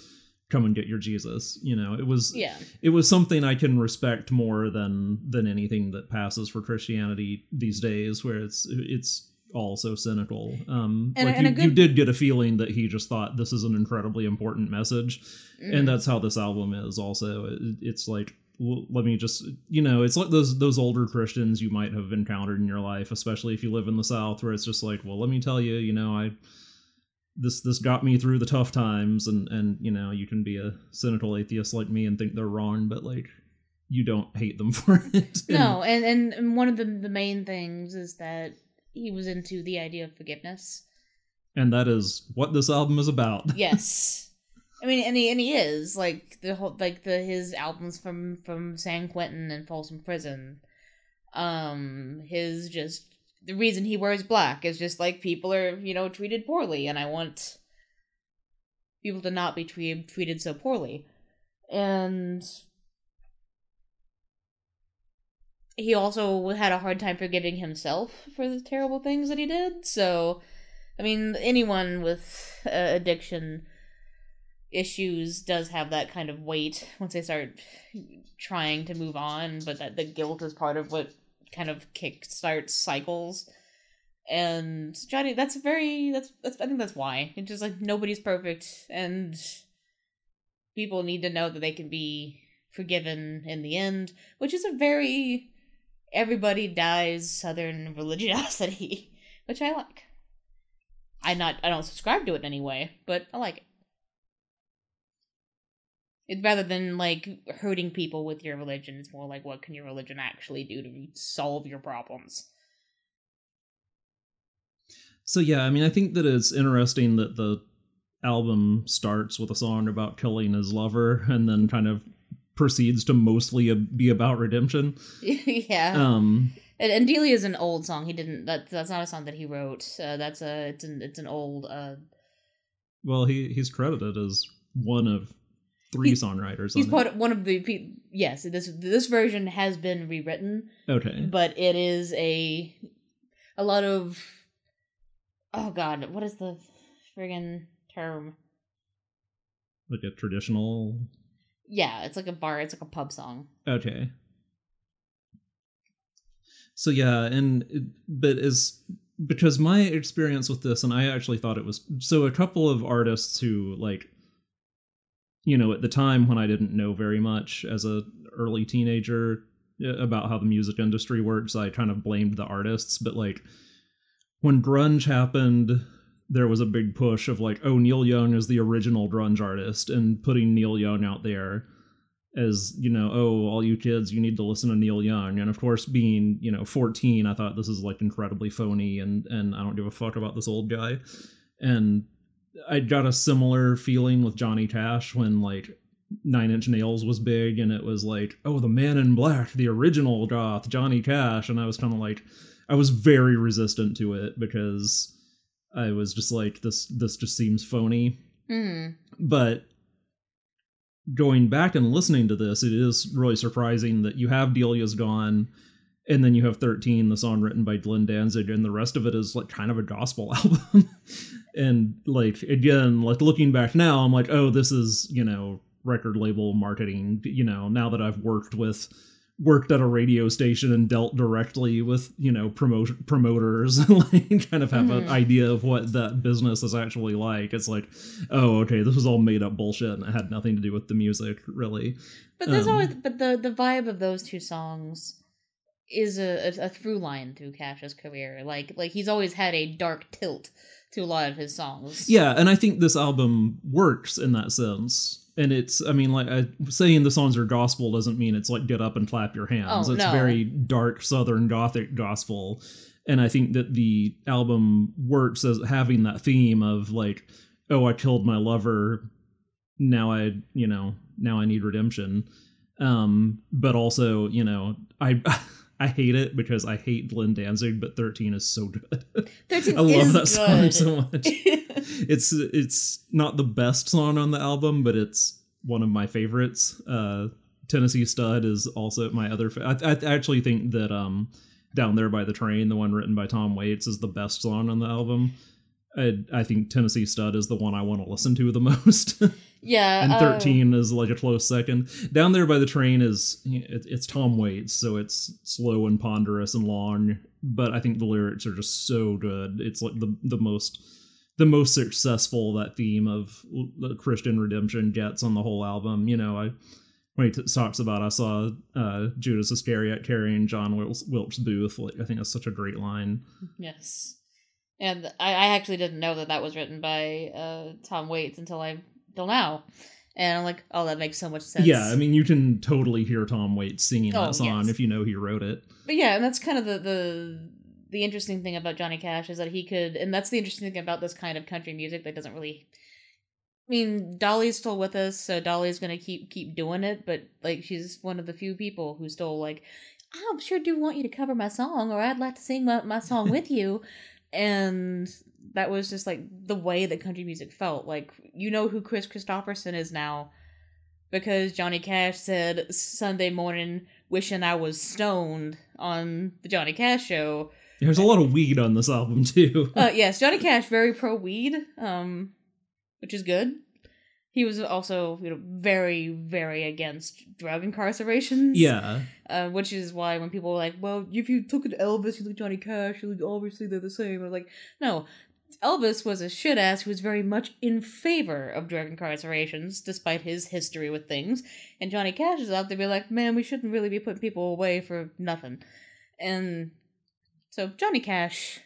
[SPEAKER 1] Come and get your Jesus. You know, it was
[SPEAKER 2] yeah
[SPEAKER 1] it was something I can respect more than than anything that passes for Christianity these days, where it's it's all so cynical. Um,
[SPEAKER 2] And
[SPEAKER 1] like
[SPEAKER 2] and
[SPEAKER 1] you, you did get a feeling that he just thought this is an incredibly important message,
[SPEAKER 2] Mhm.
[SPEAKER 1] and that's how this album is. Also, it, it's like let me just you know it's like those those older Christians you might have encountered in your life, especially if you live in the South, where it's just like, well, let me tell you, you know, I this this got me through the tough times and and you know you can be a cynical atheist like me and think they're wrong but like you don't hate them for it And-
[SPEAKER 2] No, and, and and one of the the main things is that he was into the idea of forgiveness.
[SPEAKER 1] and that is what this album is about
[SPEAKER 2] Yes. I mean, and he and he is like the whole like the his albums from from San Quentin and Folsom Prison. Um, his just the reason he wears black is just like people are you know treated poorly, and I want people to not be treated treated so poorly, and he also had a hard time forgiving himself for the terrible things that he did. So, I mean, anyone with uh, addiction issues does have that kind of weight once they start trying to move on, but that the guilt is part of what kind of kickstarts cycles. And Johnny, that's very that's that's I think that's why it's just like nobody's perfect, and people need to know that they can be forgiven in the end, which is a very everybody dies southern religiosity, which I like. I not I don't subscribe to it anyway, but I like it. It rather than like hurting people with your religion, it's more like what can your religion actually do to solve your problems.
[SPEAKER 1] so yeah i mean i think that it's interesting that the album starts with a song about killing his lover and then kind of proceeds to mostly be about redemption
[SPEAKER 2] yeah.
[SPEAKER 1] um
[SPEAKER 2] And, and Delia is an old song. He didn't. That that's not a song that he wrote. Uh, that's a it's an it's an old. Uh,
[SPEAKER 1] well he he's credited as one of three
[SPEAKER 2] He-
[SPEAKER 1] songwriters
[SPEAKER 2] he's
[SPEAKER 1] on
[SPEAKER 2] part of one of the pe- yes. This this version has been rewritten,
[SPEAKER 1] okay
[SPEAKER 2] but it is a a lot of oh god, what is the friggin' term?
[SPEAKER 1] like a traditional
[SPEAKER 2] Yeah, it's like a bar. It's like a pub song.
[SPEAKER 1] Okay. So yeah, and it- but as because my experience with this, and I actually thought it was so a couple of artists who like, you know, at the time when I didn't know very much as a early teenager uh, about how the music industry works, I kind of blamed the artists. But like when grunge happened, there was a big push of like, oh, Neil Young is the original grunge artist, and putting Neil Young out there as you know oh all you kids you need to listen to neil young and of course being you know 14 i thought this is like incredibly phony and and i don't give a fuck about this old guy and i got a similar feeling with johnny cash when like nine inch nails was big and it was like oh the man in black the original goth johnny cash and i was kind of like i was very resistant to it because i was just like this this just seems phony
[SPEAKER 2] Hmm.
[SPEAKER 1] but going back and listening to this, it is really surprising that you have Delia's Gone, and then you have 13, the song written by Glenn Danzig, and the rest of it is like kind of a gospel album. and like again, like looking back now, I'm like, oh, this is, you know, record label marketing, you know, now that I've worked with worked at a radio station and dealt directly with you know promote promoters and like kind of have
[SPEAKER 2] Mhm.
[SPEAKER 1] an idea of what that business is actually like it's like oh okay this was all made up bullshit and it had nothing to do with the music really
[SPEAKER 2] But there's
[SPEAKER 1] Um,
[SPEAKER 2] always but the the vibe of those two songs is a, a, through line through Cash's career. Like like he's always had a dark tilt to a lot of his songs.
[SPEAKER 1] yeah and i think this album works in that sense and it's i mean like I, saying the songs are gospel doesn't mean it's like get up and clap your hands
[SPEAKER 2] Oh,
[SPEAKER 1] it's
[SPEAKER 2] no.
[SPEAKER 1] very dark southern gothic gospel and i think that the album works as having that theme of like oh i killed my lover now i you know now i need redemption um but also you know i i hate it because i hate glenn danzig but 13 is so good
[SPEAKER 2] Thirteen
[SPEAKER 1] i love that song
[SPEAKER 2] good.
[SPEAKER 1] so much it's it's not the best song on the album, but it's one of my favorites. Uh, Tennessee Stud is also my other. Fa- I, I actually think that um, down there by the train, the one written by Tom Waits, is the best song on the album. I, I think Tennessee Stud is the one I want to listen to the most,
[SPEAKER 2] yeah,
[SPEAKER 1] and
[SPEAKER 2] uh,
[SPEAKER 1] Thirteen is like a close second. Down there by the train is it, it's Tom Waits, so it's slow and ponderous and long, but I think the lyrics are just so good. It's like the the most the most successful that theme of the Christian redemption gets on the whole album. You know, I when he t- talks about I saw uh, Judas Iscariot carrying John Wilkes, Wilkes Booth. Like I think that's such a great line.
[SPEAKER 2] Yes, and I, I actually didn't know that that was written by uh, Tom Waits until I till now, and I'm like, oh, that makes so much sense.
[SPEAKER 1] Yeah, I mean you can totally hear Tom Waits singing
[SPEAKER 2] Oh,
[SPEAKER 1] that song
[SPEAKER 2] yes.
[SPEAKER 1] if you know he wrote it.
[SPEAKER 2] but yeah, and that's kind of the the the interesting thing about Johnny Cash is that he could, and that's the interesting thing about this kind of country music that doesn't really. I mean, Dolly's still with us, so Dolly's gonna keep keep doing it. But like, she's one of the few people who still like, I sure do want you to cover my song, or I'd like to sing my, my song with you. And that was just like the way that country music felt. Like, you know who Kris Kristofferson is now because Johnny Cash said Sunday morning, wishing I was stoned on the Johnny Cash show.
[SPEAKER 1] There's a lot of weed on this album too.
[SPEAKER 2] Uh, yes, Johnny Cash very pro weed, um, which is good. He was also, you know, very, very against drug incarcerations.
[SPEAKER 1] yeah,
[SPEAKER 2] Uh, which is why when people were like, "Well, if you took it Elvis, you look Johnny Cash, you look obviously they're the same," I was like, "No." Elvis was a shit ass who was very much in favor of drug incarcerations, despite his history with things. And Johnny Cash is out there be like, man, we shouldn't really be putting people away for nothing. And so Johnny Cash,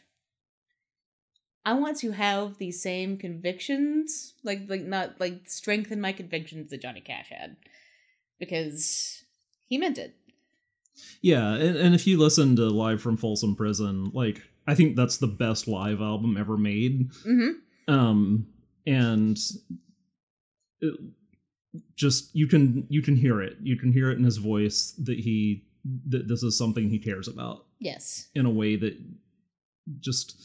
[SPEAKER 2] I want to have the same convictions, like like not like strengthen my convictions that Johnny Cash had, because he meant it.
[SPEAKER 1] yeah, and, and if you listen to Live from Folsom Prison, like I think that's the best live album ever made.
[SPEAKER 2] Mm-hmm.
[SPEAKER 1] um and it, just you can you can hear it you can hear it in his voice that he that this is something he cares about
[SPEAKER 2] Yes.
[SPEAKER 1] in a way that just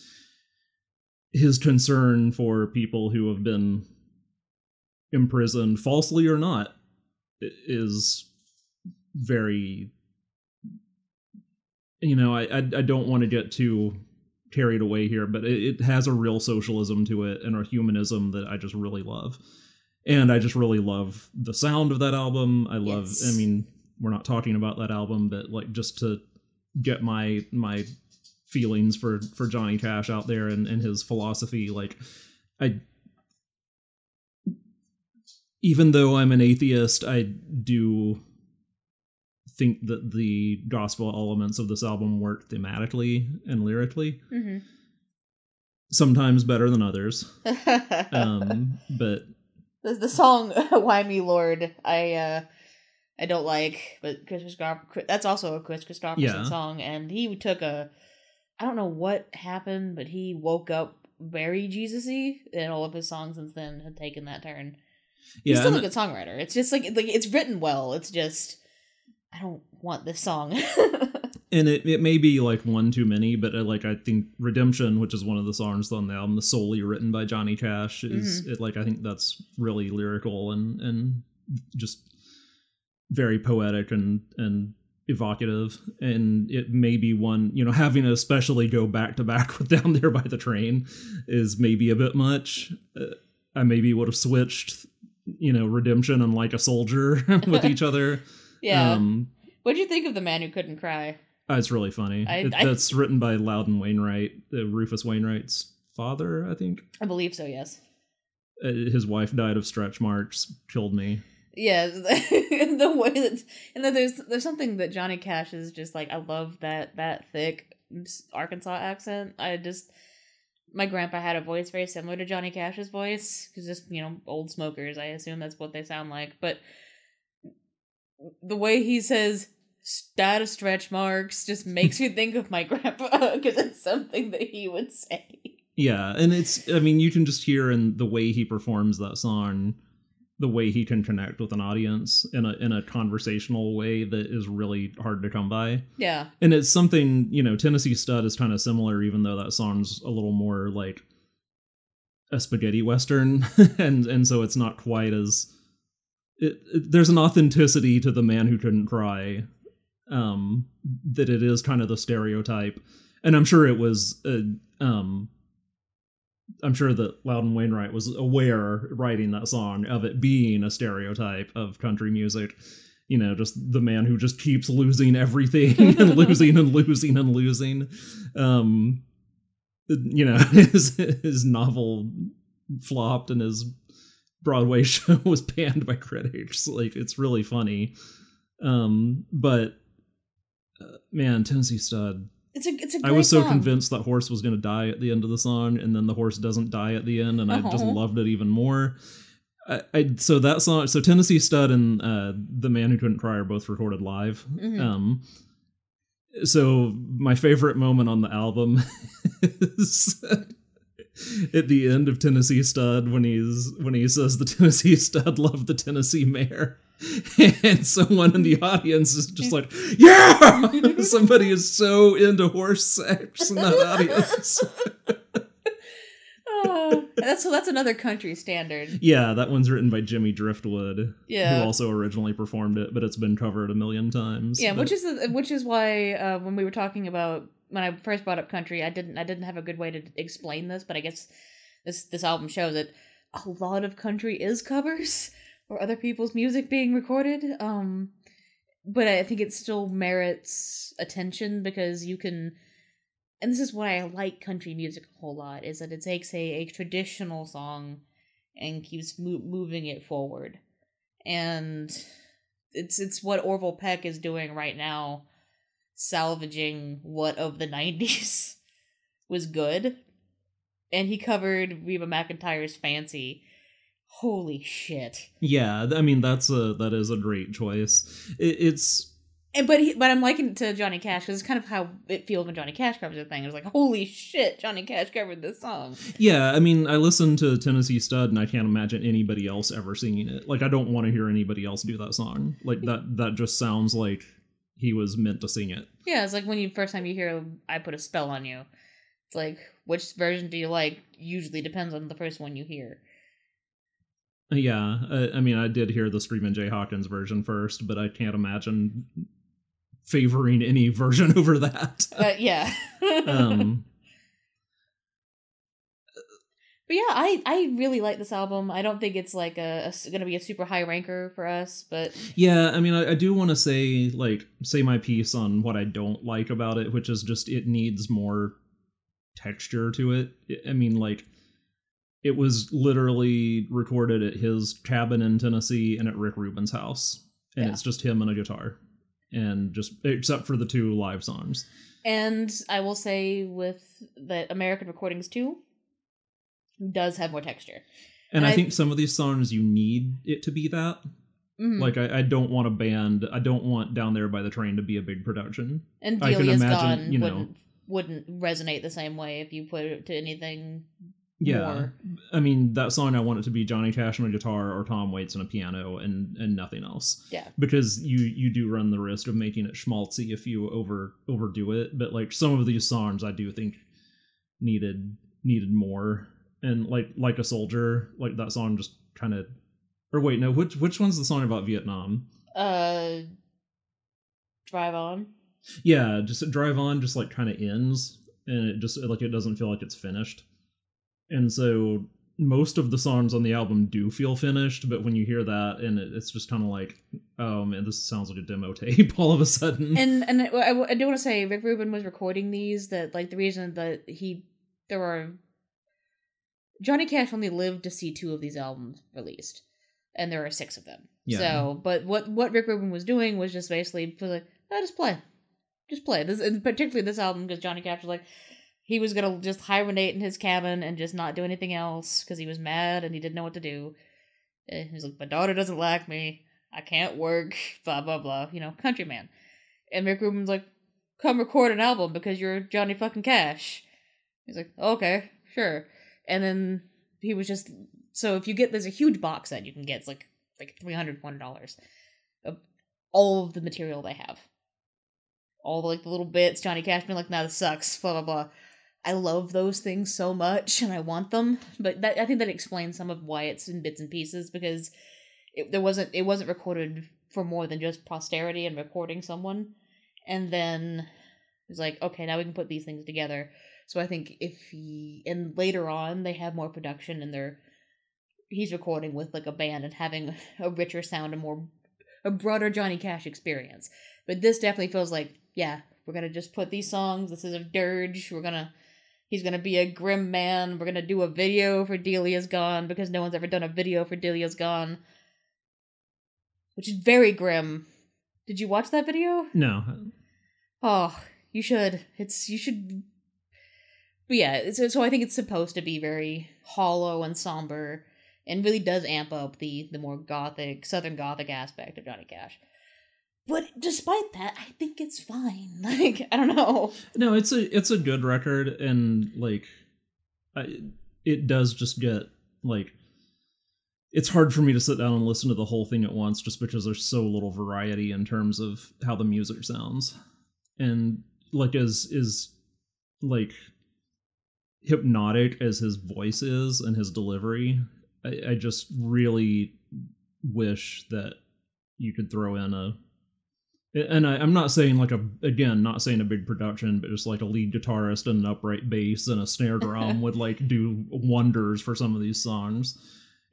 [SPEAKER 1] his concern for people who have been imprisoned falsely or not is very you know i i, I don't want to get too carried away here but it, it has a real socialism to it and a humanism that i just really love. And i just really love the sound of that album. I love i mean we're not talking about that album but like just to get my my feelings for for johnny cash out there and, and his philosophy like i even though i'm an atheist i do think that the gospel elements of this album work thematically and lyrically
[SPEAKER 2] Mm-hmm.
[SPEAKER 1] sometimes better than others um but
[SPEAKER 2] the, the song "Why Me Lord" I uh I don't like, but Chris Christopher, that's also a Kris Kristofferson
[SPEAKER 1] Yeah.
[SPEAKER 2] song, and he took a I don't know what happened, but he woke up very Jesus-y, and all of his songs since then have taken that turn.
[SPEAKER 1] Yeah, He's
[SPEAKER 2] still a good songwriter. It's just like like it's written well. It's just I don't want this song.
[SPEAKER 1] and it, it may be like one too many but uh, like i think redemption which is one of the songs on the album the solely written by johnny cash is
[SPEAKER 2] Mm-hmm.
[SPEAKER 1] it like i think that's really lyrical and and just very poetic and and evocative and it may be one you know having to especially go back to back with down there by the train is maybe a bit much uh, i maybe would have switched you know redemption and like a soldier with each other
[SPEAKER 2] yeah.
[SPEAKER 1] um
[SPEAKER 2] What'd you think of the man who couldn't cry?
[SPEAKER 1] Uh, it's really funny.
[SPEAKER 2] I-
[SPEAKER 1] It-
[SPEAKER 2] I-
[SPEAKER 1] that's written by Loudon Wainwright, the Rufus Wainwright's father, I think.
[SPEAKER 2] I believe so. Yes.
[SPEAKER 1] Uh, his wife died of stretch marks, killed me.
[SPEAKER 2] Yeah, the way that and then there's there's something that Johnny Cash is just like I love that that thick Arkansas accent. I just my grandpa had a voice very similar to Johnny Cash's voice because just you know old smokers. I assume that's what they sound like, but the way he says "stat stretch marks" just makes me think of my grandpa because it's something that he would say.
[SPEAKER 1] Yeah, and it's I mean, you can just hear in the way he performs that song the way he can connect with an audience in a in a conversational way that is really hard to come by.
[SPEAKER 2] Yeah,
[SPEAKER 1] And it's something, you know, Tennessee Stud is kind of similar even though that song's a little more like a spaghetti western. And and so it's not quite as it, it- there's an authenticity to the man who couldn't cry um that it is kind of the stereotype. And i'm sure it was uh, um i'm sure that loudon wainwright was aware writing that song of it being a stereotype of country music. You know just the man who just keeps losing everything and losing and losing and losing. Um you know his his novel flopped and his broadway show was banned by critics. Like it's really funny. Um but uh, man tennessee stud
[SPEAKER 2] it's a it's a. Great
[SPEAKER 1] i was so
[SPEAKER 2] song.
[SPEAKER 1] convinced that horse was going to die at the end of the song and then the horse doesn't die at the end and i just
[SPEAKER 2] Oh.
[SPEAKER 1] loved it even more I, I so that song so tennessee stud and uh the man who couldn't cry are both recorded live
[SPEAKER 2] Mhm.
[SPEAKER 1] um so my favorite moment on the album is at the end of Tennessee Stud when he's when he says the Tennessee Stud loved the Tennessee mare. And someone in the audience is just like, Yeah! Somebody is so into horse sex in that audience.
[SPEAKER 2] Oh, that's so that's another country standard.
[SPEAKER 1] Yeah, that one's written by Jimmy Driftwood,
[SPEAKER 2] Yeah.
[SPEAKER 1] who also originally performed it, but it's been covered a million times.
[SPEAKER 2] Yeah,
[SPEAKER 1] But-
[SPEAKER 2] which is the, which is why uh, when we were talking about when I first brought up country, I didn't I didn't have a good way to explain this, but I guess this this album shows that a lot of country is covers or other people's music being recorded. Um, but I think it still merits attention because you can. And this is why I like country music a whole lot is that it takes a, a traditional song and keeps mo- moving it forward, and it's it's what Orville Peck is doing right now, salvaging what of the '90s was good, and he covered Reba McEntire's "Fancy." Holy shit!
[SPEAKER 1] Yeah, I mean that's a that is a great choice. It, it's
[SPEAKER 2] And but he, but I'm liking it to Johnny Cash because it's kind of how it feels when Johnny Cash covers a thing. It's like holy shit, Johnny Cash covered this song.
[SPEAKER 1] yeah, I mean I listened to Tennessee Stud and I can't imagine anybody else ever singing it. Like I don't want to hear anybody else do that song. Like that that just sounds like he was meant to sing it.
[SPEAKER 2] Yeah, it's like when you first time you hear "I Put a Spell on You." It's like which version do you like? Usually depends on the first one you hear.
[SPEAKER 1] Yeah, I, I mean I did hear the Screamin' Jay Hawkins version first, but I can't imagine favoring any version over that.
[SPEAKER 2] But yeah.
[SPEAKER 1] um
[SPEAKER 2] But yeah, I I really like this album. I don't think it's like a, a s- gonna be a super high ranker for us, but
[SPEAKER 1] Yeah, I mean, I, I do want to say like say my piece on what I don't like about it, which is just it needs more texture to it. I mean, like it was literally recorded at his cabin in Tennessee and at Rick Rubin's house, and
[SPEAKER 2] Yeah.
[SPEAKER 1] it's just him and a guitar, and just except for the two live songs.
[SPEAKER 2] and I will say with that American Recordings too does have more texture.
[SPEAKER 1] And
[SPEAKER 2] And
[SPEAKER 1] I
[SPEAKER 2] I-
[SPEAKER 1] think some of these songs you need it to be that.
[SPEAKER 2] Mhm.
[SPEAKER 1] Like I, I don't want a band. I don't want Down There by the Train to be a big production.
[SPEAKER 2] and
[SPEAKER 1] I can imagine,
[SPEAKER 2] Gone
[SPEAKER 1] you know-
[SPEAKER 2] wouldn't wouldn't resonate the same way if you put it to anything
[SPEAKER 1] Yeah.
[SPEAKER 2] more.
[SPEAKER 1] I mean, that song I want it to be Johnny Cash on a guitar or Tom Waits on a piano and and nothing else.
[SPEAKER 2] Yeah.
[SPEAKER 1] Because you you do run the risk of making it schmaltzy if you over overdo it. But like some of these songs I do think needed needed more. And like like a soldier, like that song just kind of or wait, no, which which one's the song about Vietnam?
[SPEAKER 2] Uh Drive On.
[SPEAKER 1] Yeah, just drive on just like kind of ends and it just like it doesn't feel like it's finished. And so most of the songs on the album do feel finished, but when you hear that and it, it's just kind of like, oh man, this sounds like a demo tape all of a sudden.
[SPEAKER 2] And and I, I do want to say Rick Rubin was recording these. That like the reason that he there were Johnny Cash only lived to see two of these albums released, and there are six of them.
[SPEAKER 1] Yeah.
[SPEAKER 2] So, but what what Rick Rubin was doing was just basically like, oh, just play, just play this, and particularly this album because Johnny Cash was like, he was gonna just hibernate in his cabin and just not do anything else because he was mad and he didn't know what to do. And he's like, my daughter doesn't like me. I can't work. Blah blah blah. You know, countryman. And Rick Rubin's like, come record an album because you're Johnny fucking Cash. He's like, okay, sure. And then he was just so if you get there's a huge box set you can get it's like like three hundred one dollars of all of the material they have. All the like the little bits, Johnny Cash being like, nah, this sucks, blah blah blah. I love those things so much and I want them, but that I think that explains some of why it's in bits and pieces because it, there wasn't it wasn't recorded for more than just posterity and recording someone, and then it's like okay now we can put these things together. So I think if he and later on they have more production and they're he's recording with like a band and having a richer sound and more a broader Johnny Cash experience. But this definitely feels like yeah we're gonna just put these songs. This is a dirge. We're gonna He's gonna be a grim man. We're gonna do a video for Delia's Gone because no one's ever done a video for Delia's Gone, which is very grim. Did you watch that video?
[SPEAKER 1] No.
[SPEAKER 2] Oh, you should. It's you should. But yeah, so so I think it's supposed to be very hollow and somber, and really does amp up the the more gothic, southern gothic aspect of Johnny Cash. But despite that, I think it's fine. Like I don't know.
[SPEAKER 1] No, it's a it's a good record, and like, I, it does just get like. It's hard for me to sit down and listen to the whole thing at once, just because there's so little variety in terms of how the music sounds, and like as is like hypnotic as his voice is and his delivery, I, I just really wish that you could throw in a and I, am not saying like a again not saying a big production but just like a lead guitarist and an upright bass and a snare drum would like do wonders for some of these songs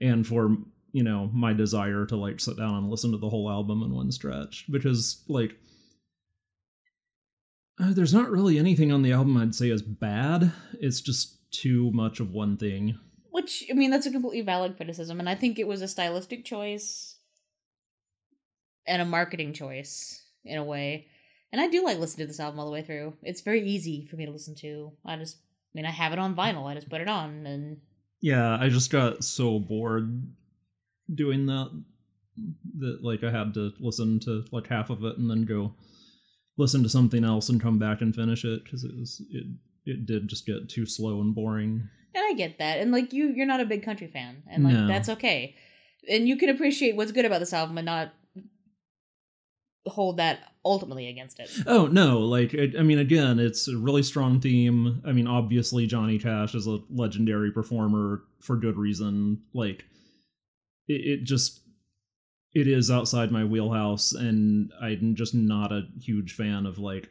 [SPEAKER 1] and for you know my desire to like sit down and listen to the whole album in one stretch because like uh, there's not really anything on the album i'd say is bad. It's just too much of one thing.
[SPEAKER 2] Which i mean that's a completely valid criticism and i think it was a stylistic choice and a marketing choice in a way. And I do like listening to this album all the way through. It's very easy for me to listen to. I just, I mean, I have it on vinyl. I just put it on and.
[SPEAKER 1] Yeah, I just got so bored doing that that like I had to listen to like half of it and then go listen to something else and come back and finish it because it was it it did just get too slow and boring.
[SPEAKER 2] And I get that, and like you, you're not a big country fan, and like no. that's okay. And you can appreciate what's good about this album and not hold that ultimately against it.
[SPEAKER 1] Oh no, like I mean, again, it's a really strong theme. I mean, obviously Johnny Cash is a legendary performer for good reason. Like it, it just it is outside my wheelhouse, and I'm just not a huge fan of like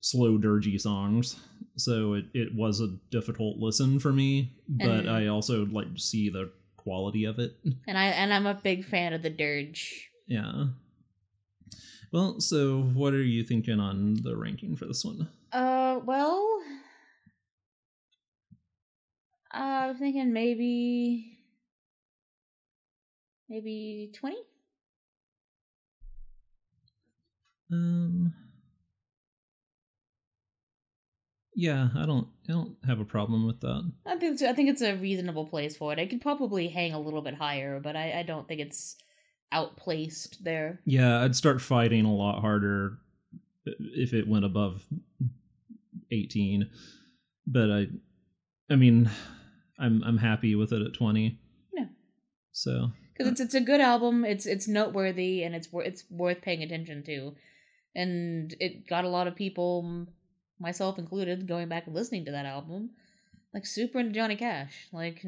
[SPEAKER 1] slow dirgy songs so it, it was a difficult listen for me but and, i also like see the quality of it
[SPEAKER 2] and i and i'm a big fan of the dirge
[SPEAKER 1] yeah well, so what are you thinking on the ranking for this one?
[SPEAKER 2] Uh, well, I'm thinking maybe maybe 20
[SPEAKER 1] um. Yeah i don't i don't have a problem with that.
[SPEAKER 2] I think i think it's a reasonable place for it. I could probably hang a little bit higher but i i don't think it's outplaced there.
[SPEAKER 1] Yeah, I'd start fighting a lot harder if it went above 18. But I I mean, I'm I'm happy with it at 20.
[SPEAKER 2] Yeah.
[SPEAKER 1] So
[SPEAKER 2] cuz it's it's a good album, it's it's noteworthy and it's it's worth paying attention to. And it got a lot of people myself included going back and listening to that album like super into Johnny Cash. Like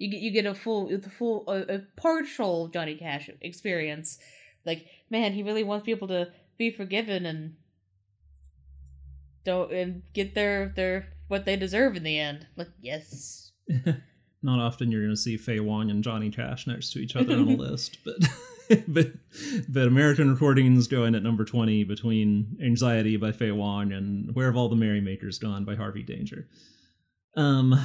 [SPEAKER 2] you get you get a full the full a, a partial Johnny Cash experience. Like man, he really wants people to be forgiven and don't and get their their what they deserve in the end. Like yes.
[SPEAKER 1] Not often you're going to see Faye Wong and Johnny Cash next to each other on a list, but but but American Recordings going at number twenty between Anxiety by Faye Wong and Where Have All the Merrymakers Gone by Harvey Danger. Um,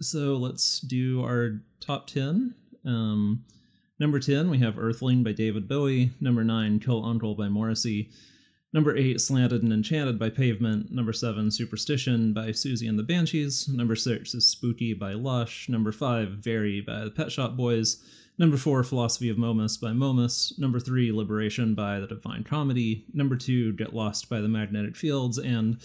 [SPEAKER 1] so let's do our top ten. Um, number ten we have Earthling by David Bowie. Number nine Kill Uncle by Morrissey. Number 8, Slanted and Enchanted by Pavement. Number 7, Superstition by Siouxsie and the Banshees. Number 6 is Spooky by Lush. Number 5, Very by the Pet Shop Boys. Number 4, Philosophy of Momus by Momus. Number 3, Liberation by The Divine Comedy. Number 2, Get Lost by The Magnetic Fields. And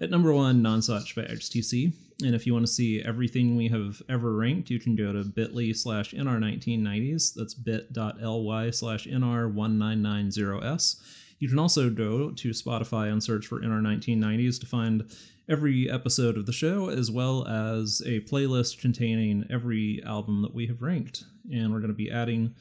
[SPEAKER 1] at number 1, Nonsuch by XTC. And if you want to see everything we have ever ranked, you can go to bit.ly slash nr1990s. That's bit.ly slash nr1990s. You can also go to Spotify and search for NR1990s to find every episode of the show, as well as a playlist containing every album that we have ranked. And we're going to be adding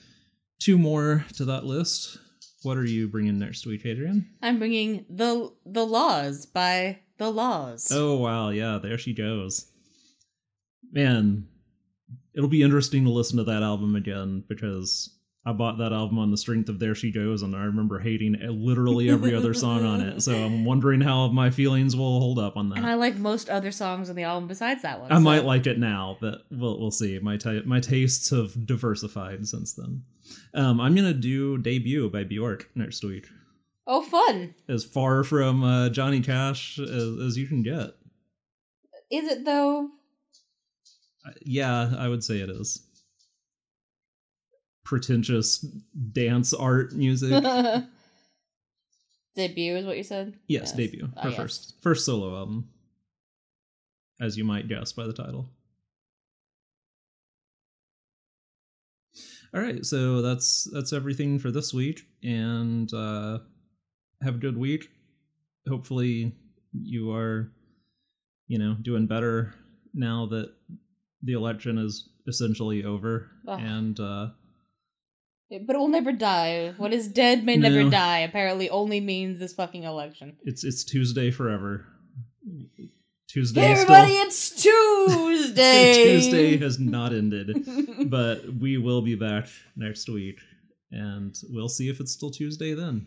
[SPEAKER 1] two more to that list. What are you bringing next week, Adrian?
[SPEAKER 2] I'm bringing the the La's by the La's.
[SPEAKER 1] Oh wow, yeah, there she goes. Man, it'll be interesting to listen to that album again because I bought that album on the strength of There She Goes, and I remember hating literally every other song on it. So I'm wondering how my feelings will hold up on that.
[SPEAKER 2] And I like most other songs on the album besides that one.
[SPEAKER 1] I
[SPEAKER 2] so-
[SPEAKER 1] might like it now, but we'll we'll see. My ta- my tastes have diversified since then. Um, I'm gonna do debut by Bjork next week,
[SPEAKER 2] Oh, fun!
[SPEAKER 1] as far from uh, Johnny Cash as, as you can get.
[SPEAKER 2] Is it though?
[SPEAKER 1] Uh, Yeah, I would say it is. Pretentious dance art music.
[SPEAKER 2] Debut is what you said.
[SPEAKER 1] Yes, debut.
[SPEAKER 2] Ah,
[SPEAKER 1] Her
[SPEAKER 2] yes.
[SPEAKER 1] first first solo album. As you might guess by the title. All right, so that's that's everything for this week and uh have a good week. Hopefully you are you know, doing better now that the election is essentially over
[SPEAKER 2] Ugh.
[SPEAKER 1] and uh
[SPEAKER 2] But it will never die. What is dead may never die. Apparently, only means this fucking election.
[SPEAKER 1] it's it's Tuesday forever. Tuesday
[SPEAKER 2] Hey, everybody,
[SPEAKER 1] still
[SPEAKER 2] it's Tuesday.
[SPEAKER 1] Tuesday has not ended. but we will be back next week and we'll see if it's still Tuesday then.